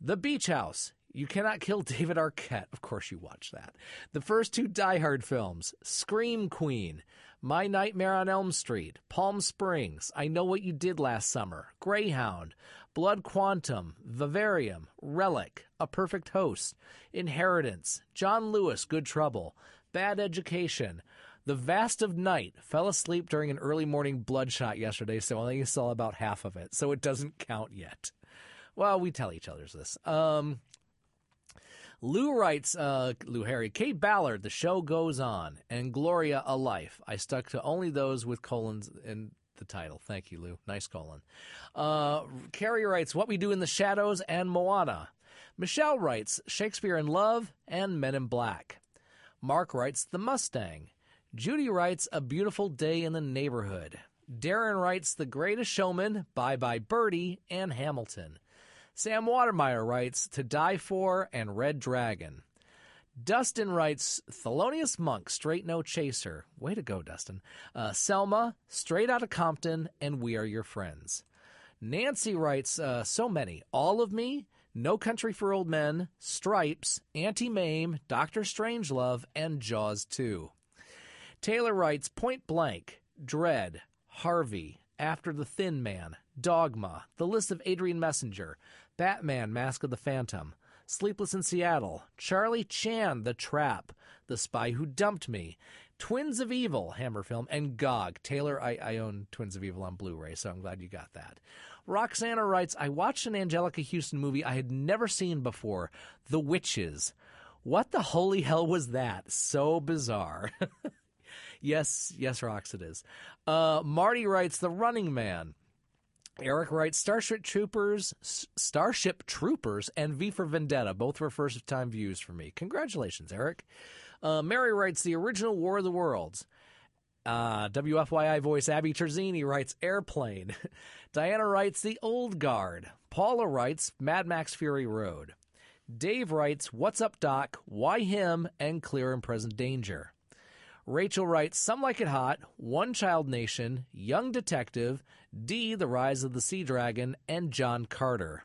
The Beach House. You Cannot Kill David Arquette. Of course, you watch that. The first two Die Hard films Scream Queen, My Nightmare on Elm Street, Palm Springs, I Know What You Did Last Summer, Greyhound, Blood Quantum, Vivarium, Relic, A Perfect Host, Inheritance, John Lewis, Good Trouble, Bad Education, the Vast of Night fell asleep during an early morning bloodshot yesterday, so only saw about half of it, so it doesn't count yet. Well, we tell each other this. Um, Lou writes, uh, Lou Harry, Kate Ballard, the show goes on, and Gloria, a life. I stuck to only those with colons in the title. Thank you, Lou. Nice colon. Uh, Carrie writes, What We Do in the Shadows and Moana. Michelle writes, Shakespeare in Love and Men in Black. Mark writes, The Mustang. Judy writes, A Beautiful Day in the Neighborhood. Darren writes, The Greatest Showman, Bye Bye Birdie, and Hamilton. Sam Watermeyer writes, To Die For and Red Dragon. Dustin writes, Thelonious Monk, Straight No Chaser. Way to go, Dustin. Uh, Selma, Straight Outta Compton, and We Are Your Friends. Nancy writes, uh, So many. All of Me, No Country for Old Men, Stripes, Auntie Mame, Doctor Strangelove, and Jaws 2. Taylor writes Point Blank, Dread, Harvey, After the Thin Man, Dogma, The List of Adrian Messenger, Batman Mask of the Phantom, Sleepless in Seattle, Charlie Chan, The Trap, The Spy Who Dumped Me, Twins of Evil, Hammer Film, and Gog. Taylor, I, I own Twins of Evil on Blu ray, so I'm glad you got that. Roxana writes I watched an Anjelica Huston movie I had never seen before The Witches. What the holy hell was that? So bizarre. *laughs* yes, yes, Rox, it is. Uh, Marty writes The Running Man. Eric writes Starship Troopers, Starship Troopers, and V for Vendetta. Both were first time views for me. Congratulations, Eric. Uh, Mary writes the original War of the Worlds. Uh, WFYI voice Abby Terzini writes Airplane. *laughs* Diana writes The Old Guard. Paula writes Mad Max Fury Road. Dave writes What's Up Doc? Why Him? And Clear and Present Danger. Rachel writes Some Like It Hot, One Child Nation, Young Detective, D, The Rise of the Sea Dragon, and John Carter.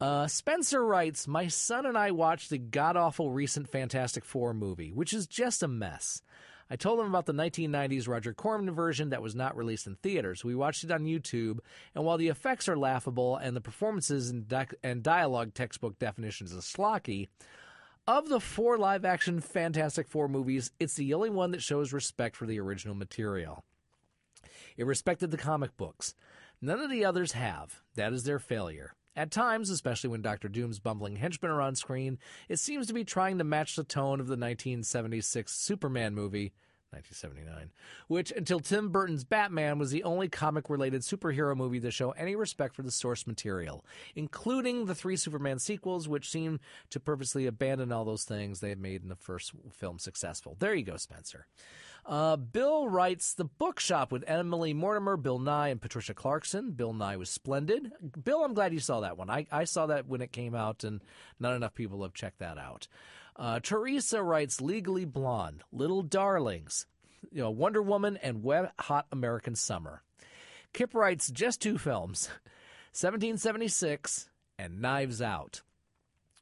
Uh, Spencer writes My son and I watched the god awful recent Fantastic Four movie, which is just a mess. I told him about the 1990s Roger Corman version that was not released in theaters. We watched it on YouTube, and while the effects are laughable and the performances and, di- and dialogue textbook definitions are slocky, of the four live action Fantastic Four movies, it's the only one that shows respect for the original material. It respected the comic books. None of the others have. That is their failure. At times, especially when Doctor Doom's bumbling henchmen are on screen, it seems to be trying to match the tone of the 1976 Superman movie, 1979, which until Tim Burton's Batman was the only comic related superhero movie to show any respect for the source material, including the three Superman sequels, which seem to purposely abandon all those things they had made in the first film successful. There you go, Spencer. Uh, Bill writes The Bookshop with Emily Mortimer, Bill Nighy, and Patricia Clarkson. Bill Nighy was splendid. Bill, I'm glad you saw that one. I, I saw that when it came out, and not enough people have checked that out. Uh, Teresa writes Legally Blonde, Little Darlings, you know, Wonder Woman, and Wet Hot American Summer. Kip writes just two films *laughs* 1776 and Knives Out.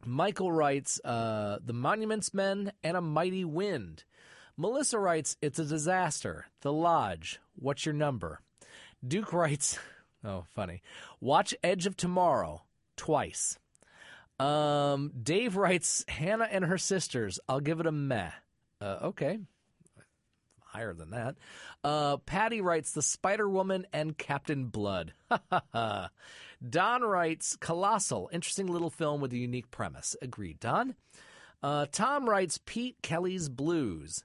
Michael writes uh, The Monuments Men and A Mighty Wind. Melissa writes It's a disaster. The Lodge. What's your number? Duke writes, *laughs* Oh, funny. Watch Edge of Tomorrow twice. Um, Dave writes Hannah and her sisters. I'll give it a meh. Uh, okay. Higher than that. Uh, Patty writes The Spider Woman and Captain Blood. *laughs* Don writes Colossal. Interesting little film with a unique premise. Agreed, Don. Uh, Tom writes Pete Kelly's Blues.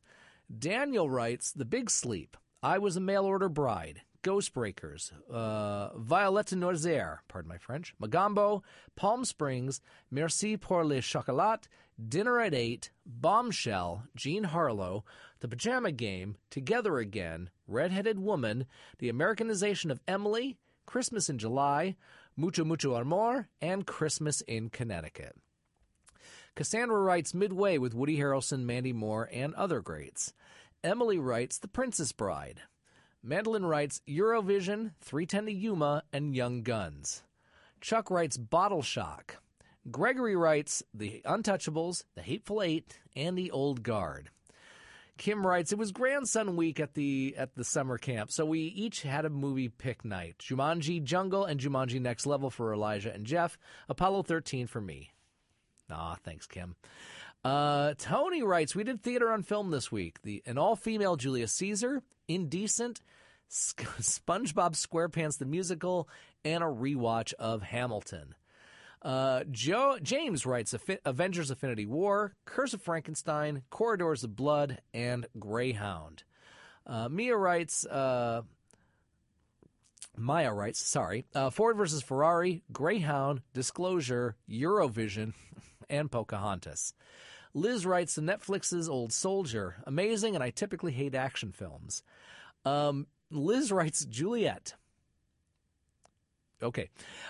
Daniel writes The Big Sleep. I was a mail order bride. Ghostbreakers, uh, Violette Nozière, pardon my French, Mogambo, Palm Springs, Merci pour le chocolat, Dinner at Eight, Bombshell, Jean Harlow, The Pajama Game, Together Again, Redheaded Woman, The Americanization of Emily, Christmas in July, Mucho Mucho Amor, and Christmas in Connecticut. Cassandra writes Midway with Woody Harrelson, Mandy Moore, and other greats. Emily writes The Princess Bride. Mandolin writes Eurovision, 310 to Yuma, and Young Guns. Chuck writes Bottle Shock. Gregory writes The Untouchables, The Hateful Eight, and The Old Guard. Kim writes, "It was grandson week at the at the summer camp, so we each had a movie pick night: Jumanji Jungle and Jumanji Next Level for Elijah and Jeff, Apollo 13 for me." Aw, thanks, Kim. Uh, Tony writes, we did theater on film this week. The an all-female Julius Caesar, Indecent, SpongeBob SquarePants the musical, and a rewatch of Hamilton. Uh, Joe James writes Avengers: Infinity War, Curse of Frankenstein, Corridors of Blood, and Greyhound. Uh, Mia writes. Uh, Maya writes, sorry, uh, Ford versus Ferrari, Greyhound, Disclosure, Eurovision, *laughs* and Pocahontas. Liz writes Netflix's Old Soldier. Amazing, and I typically hate action films. Um, Liz writes Juliet. Okay.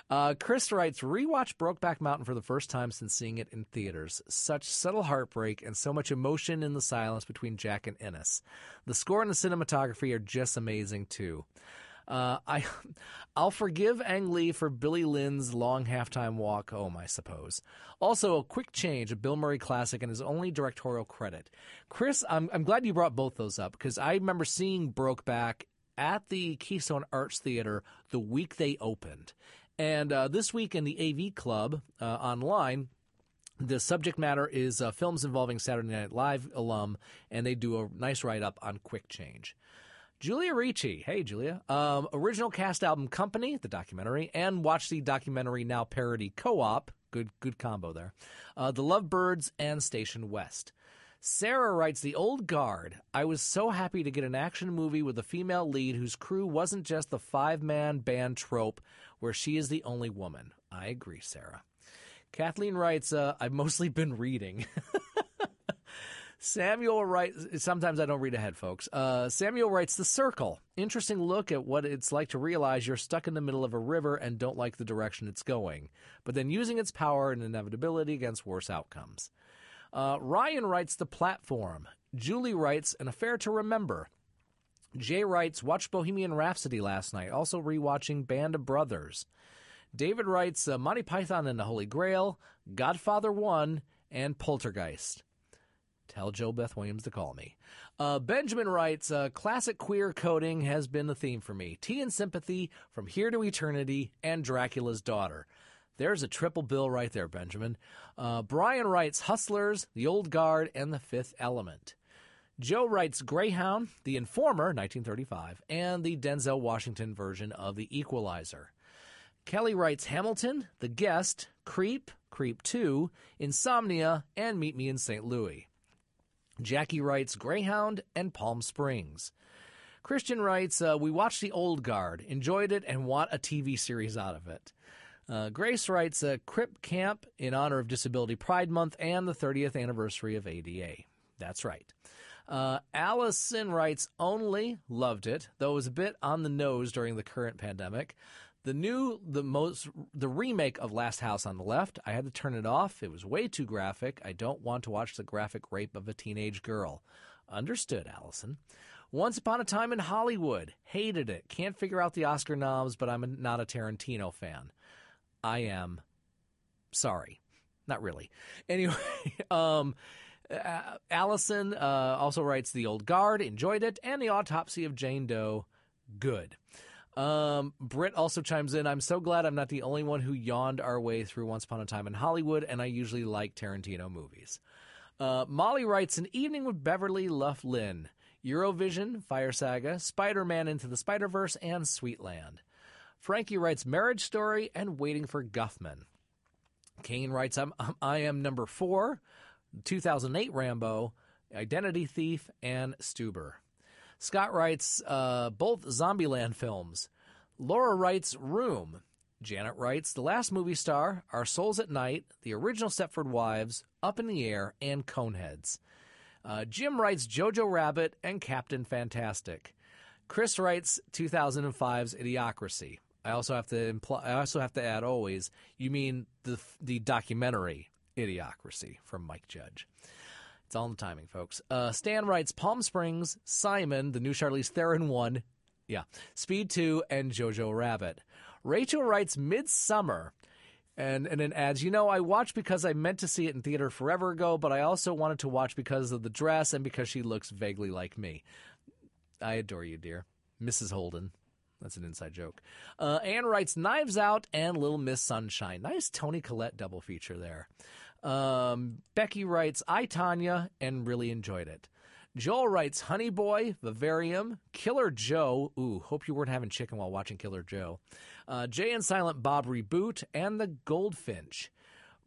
Uh, Chris writes Rewatch Brokeback Mountain for the first time since seeing it in theaters. Such subtle heartbreak and so much emotion in the silence between Jack and Ennis. The score and the cinematography are just amazing, too. Uh, I, *laughs* I'll forgive Ang Lee for Billy Lynn's long halftime walk home, I suppose. Also, a quick change, a Bill Murray classic and his only directorial credit. Chris, I'm, I'm glad you brought both those up because I remember seeing Brokeback at the Keystone Arts Theater the week they opened. And uh, this week in the AV Club uh, online, the subject matter is uh, films involving Saturday Night Live alum, and they do a nice write up on Quick Change. Julia Ricci, hey Julia, um, original cast album Company, the documentary, and watch the documentary now parody Co-op, good good combo there. Uh, the Lovebirds and Station West. Sarah writes The Old Guard. I was so happy to get an action movie with a female lead whose crew wasn't just the five man band trope where she is the only woman. I agree, Sarah. Kathleen writes, uh, I've mostly been reading. *laughs* Samuel writes, sometimes I don't read ahead, folks. Uh, Samuel writes, The Circle. Interesting look at what it's like to realize you're stuck in the middle of a river and don't like the direction it's going, but then using its power and inevitability against worse outcomes. Uh, Ryan writes, The Platform. Julie writes, An Affair to Remember. Jay writes, Watched Bohemian Rhapsody last night, also rewatching Band of Brothers. David writes, uh, Monty Python and the Holy Grail, Godfather 1, and Poltergeist. Tell JoBeth Williams to call me. Uh, Benjamin writes, uh, classic queer coding has been the theme for me. Tea and Sympathy, From Here to Eternity, and Dracula's Daughter. There's a triple bill right there, Benjamin. Uh, Brian writes, Hustlers, The Old Guard, and The Fifth Element. Joe writes Greyhound, The Informer, 1935, and the Denzel Washington version of The Equalizer. Kelly writes Hamilton, The Guest, Creep, Creep 2, Insomnia, and Meet Me in St. Louis. Jackie writes Greyhound and Palm Springs. Christian writes, uh, We watched The Old Guard, enjoyed it, and want a TV series out of it. Uh, Grace writes, a Crip Camp in honor of Disability Pride Month and the 30th anniversary of ADA. That's right. Uh, Allison writes, Only loved it, though it was a bit on the nose during the current pandemic. The new, the most, the remake of Last House on the Left, I had to turn it off. It was way too graphic. I don't want to watch the graphic rape of a teenage girl. Understood, Allison. Once Upon a Time in Hollywood, hated it. Can't figure out the Oscar noms, but I'm not a Tarantino fan. I am sorry. Not really. Anyway, *laughs* um, uh, Allison uh, also writes The Old Guard, enjoyed it, and The Autopsy of Jane Doe, good. Um, Britt also chimes in. I'm so glad I'm not the only one who yawned our way through Once Upon a Time in Hollywood, and I usually like Tarantino movies. Uh, Molly writes An Evening with Beverly Luff Linn, Eurovision, Fire Saga, Spider Man Into the Spider Verse, and Sweetland. Frankie writes Marriage Story and Waiting for Guffman. Kane writes I'm, I am number four, 2008 Rambo, Identity Thief, and Stuber. Scott writes uh, both Zombieland films. Laura writes Room. Janet writes The Last Movie Star, Our Souls at Night, The Original Stepford Wives, Up in the Air, and Coneheads. Uh, Jim writes Jojo Rabbit and Captain Fantastic. Chris writes 2005's Idiocracy. I also have to imply, I also have to add always. You mean the the documentary Idiocracy from Mike Judge. It's all in the timing, folks. Uh, Stan writes Palm Springs, Simon, the new Charlize Theron one, yeah, Speed 2, and Jojo Rabbit. Rachel writes Midsummer. And, and then adds, you know, I watched because I meant to see it in theater forever ago, but I also wanted to watch because of the dress and because she looks vaguely like me. I adore you, dear. Mrs. Holden. That's an inside joke. Uh, Anne writes Knives Out and Little Miss Sunshine. Nice Toni Collette double feature there. Um, Becky writes, I, Tanya, and really enjoyed it. Joel writes, Honey Boy, Vivarium, Killer Joe. Ooh, hope you weren't having chicken while watching Killer Joe. Uh, Jay and Silent Bob Reboot, and The Goldfinch.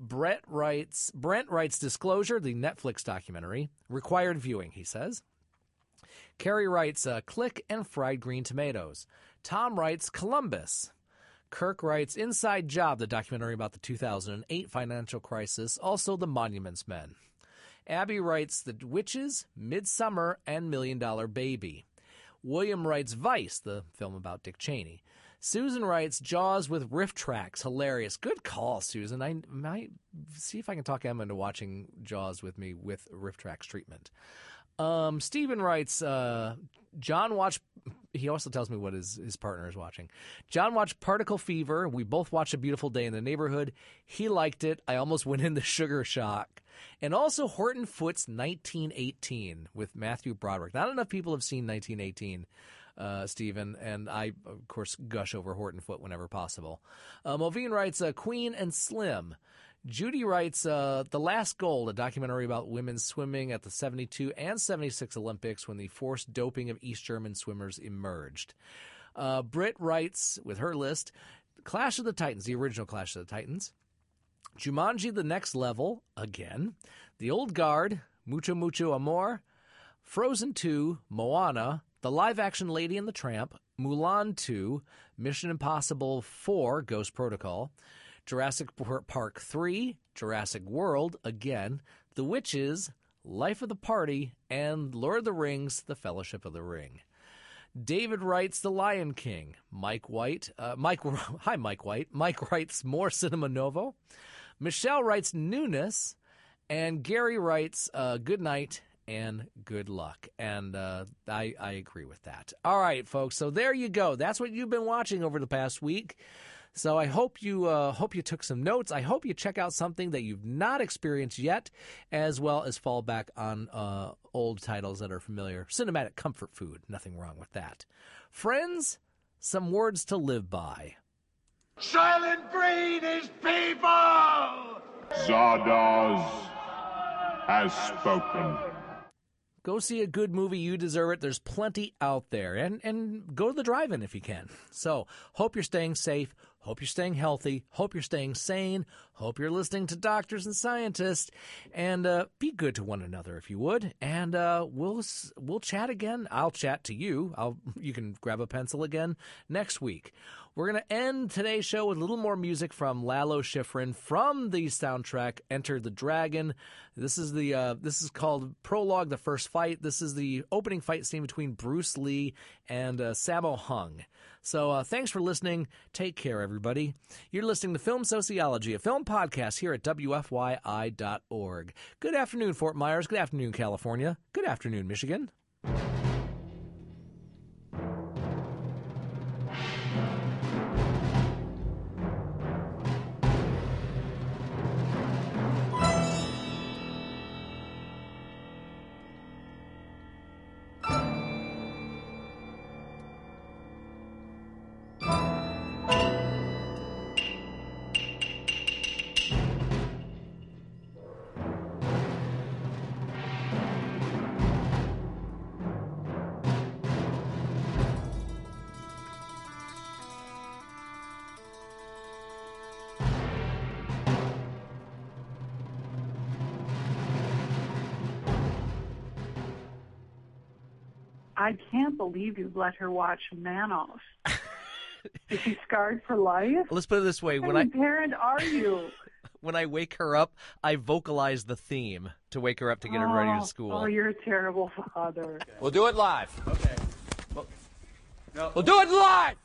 Brett writes, Brent writes Disclosure, the Netflix documentary. Required viewing, he says. Carrie writes, uh, Click and Fried Green Tomatoes. Tom writes, Columbus. Kirk writes Inside Job, the documentary about the 2008 financial crisis, also The Monuments Men. Abby writes The Witches, Midsummer, and Million Dollar Baby. William writes Vice, the film about Dick Cheney. Susan writes Jaws with RiffTrax, hilarious. Good call, Susan. I might see if I can talk Emma into watching Jaws with me with RiffTrax treatment. Um, Stephen writes, uh, John watched. He also tells me what his, his partner is watching. John watched Particle Fever. We both watched A Beautiful Day in the Neighborhood. He liked it. I almost *laughs* went into sugar shock. And also Horton Foote's 1918 with Matthew Broderick. Not enough people have seen 1918 uh, Stephen, and I, of course, gush over Horton Foote whenever possible. Uh, writes, uh, Queen and Slim. Judy writes, uh, The Last Gold, a documentary about women swimming at the 72 and 76 Olympics when the forced doping of East German swimmers emerged. Uh, Britt writes, with her list, Clash of the Titans, the original Clash of the Titans. Jumanji, The Next Level, again. The Old Guard, Mucho Mucho Amor. Frozen 2, Moana, The Live Action Lady and the Tramp, Mulan 2, Mission Impossible 4, Ghost Protocol, Jurassic Park 3, Jurassic World, again, The Witches, Life of the Party, and Lord of the Rings, The Fellowship of the Ring. David writes The Lion King. Mike White, uh, Mike, *laughs* hi Mike White. Mike writes more Cinema Novo. Michelle writes Newness, and Gary writes uh, Good Night and good luck. And uh, I, I agree with that. All right, folks. So there you go. That's what you've been watching over the past week. So I hope you uh, hope you took some notes. I hope you check out something that you've not experienced yet, as well as fall back on uh, old titles that are familiar. Cinematic comfort food. Nothing wrong with that. Friends, some words to live by. Soylent Green is people! Zardoz has spoken. Go see a good movie. You deserve it. There's plenty out there. And, and go to the drive in if you can. So, hope you're staying safe. Hope you're staying healthy. Hope you're staying sane. Hope you're listening to doctors and scientists. And uh, be good to one another if you would. And uh, we'll we'll chat again. I'll chat to you. I'll *laughs* you can grab a pencil again next week. We're going to end today's show with a little more music from Lalo Schifrin from the soundtrack Enter the Dragon. This is the uh, this is called Prologue: The First Fight. This is the opening fight scene between Bruce Lee and uh, Sammo Hung. So uh, thanks for listening. Take care, everybody. You're listening to Film Sociology, a film podcast here at WFYI.org. Good afternoon, Fort Myers. Good afternoon, California. Good afternoon, Michigan. I can't believe you let her watch Manos. Is she scarred for life? Let's put it this way: What when kind I parent are you? *laughs* when I wake her up, I vocalize the theme to wake her up to get her ready Oh, to school. Oh, you're a terrible father. We'll do it live. Okay. No. We'll do it live.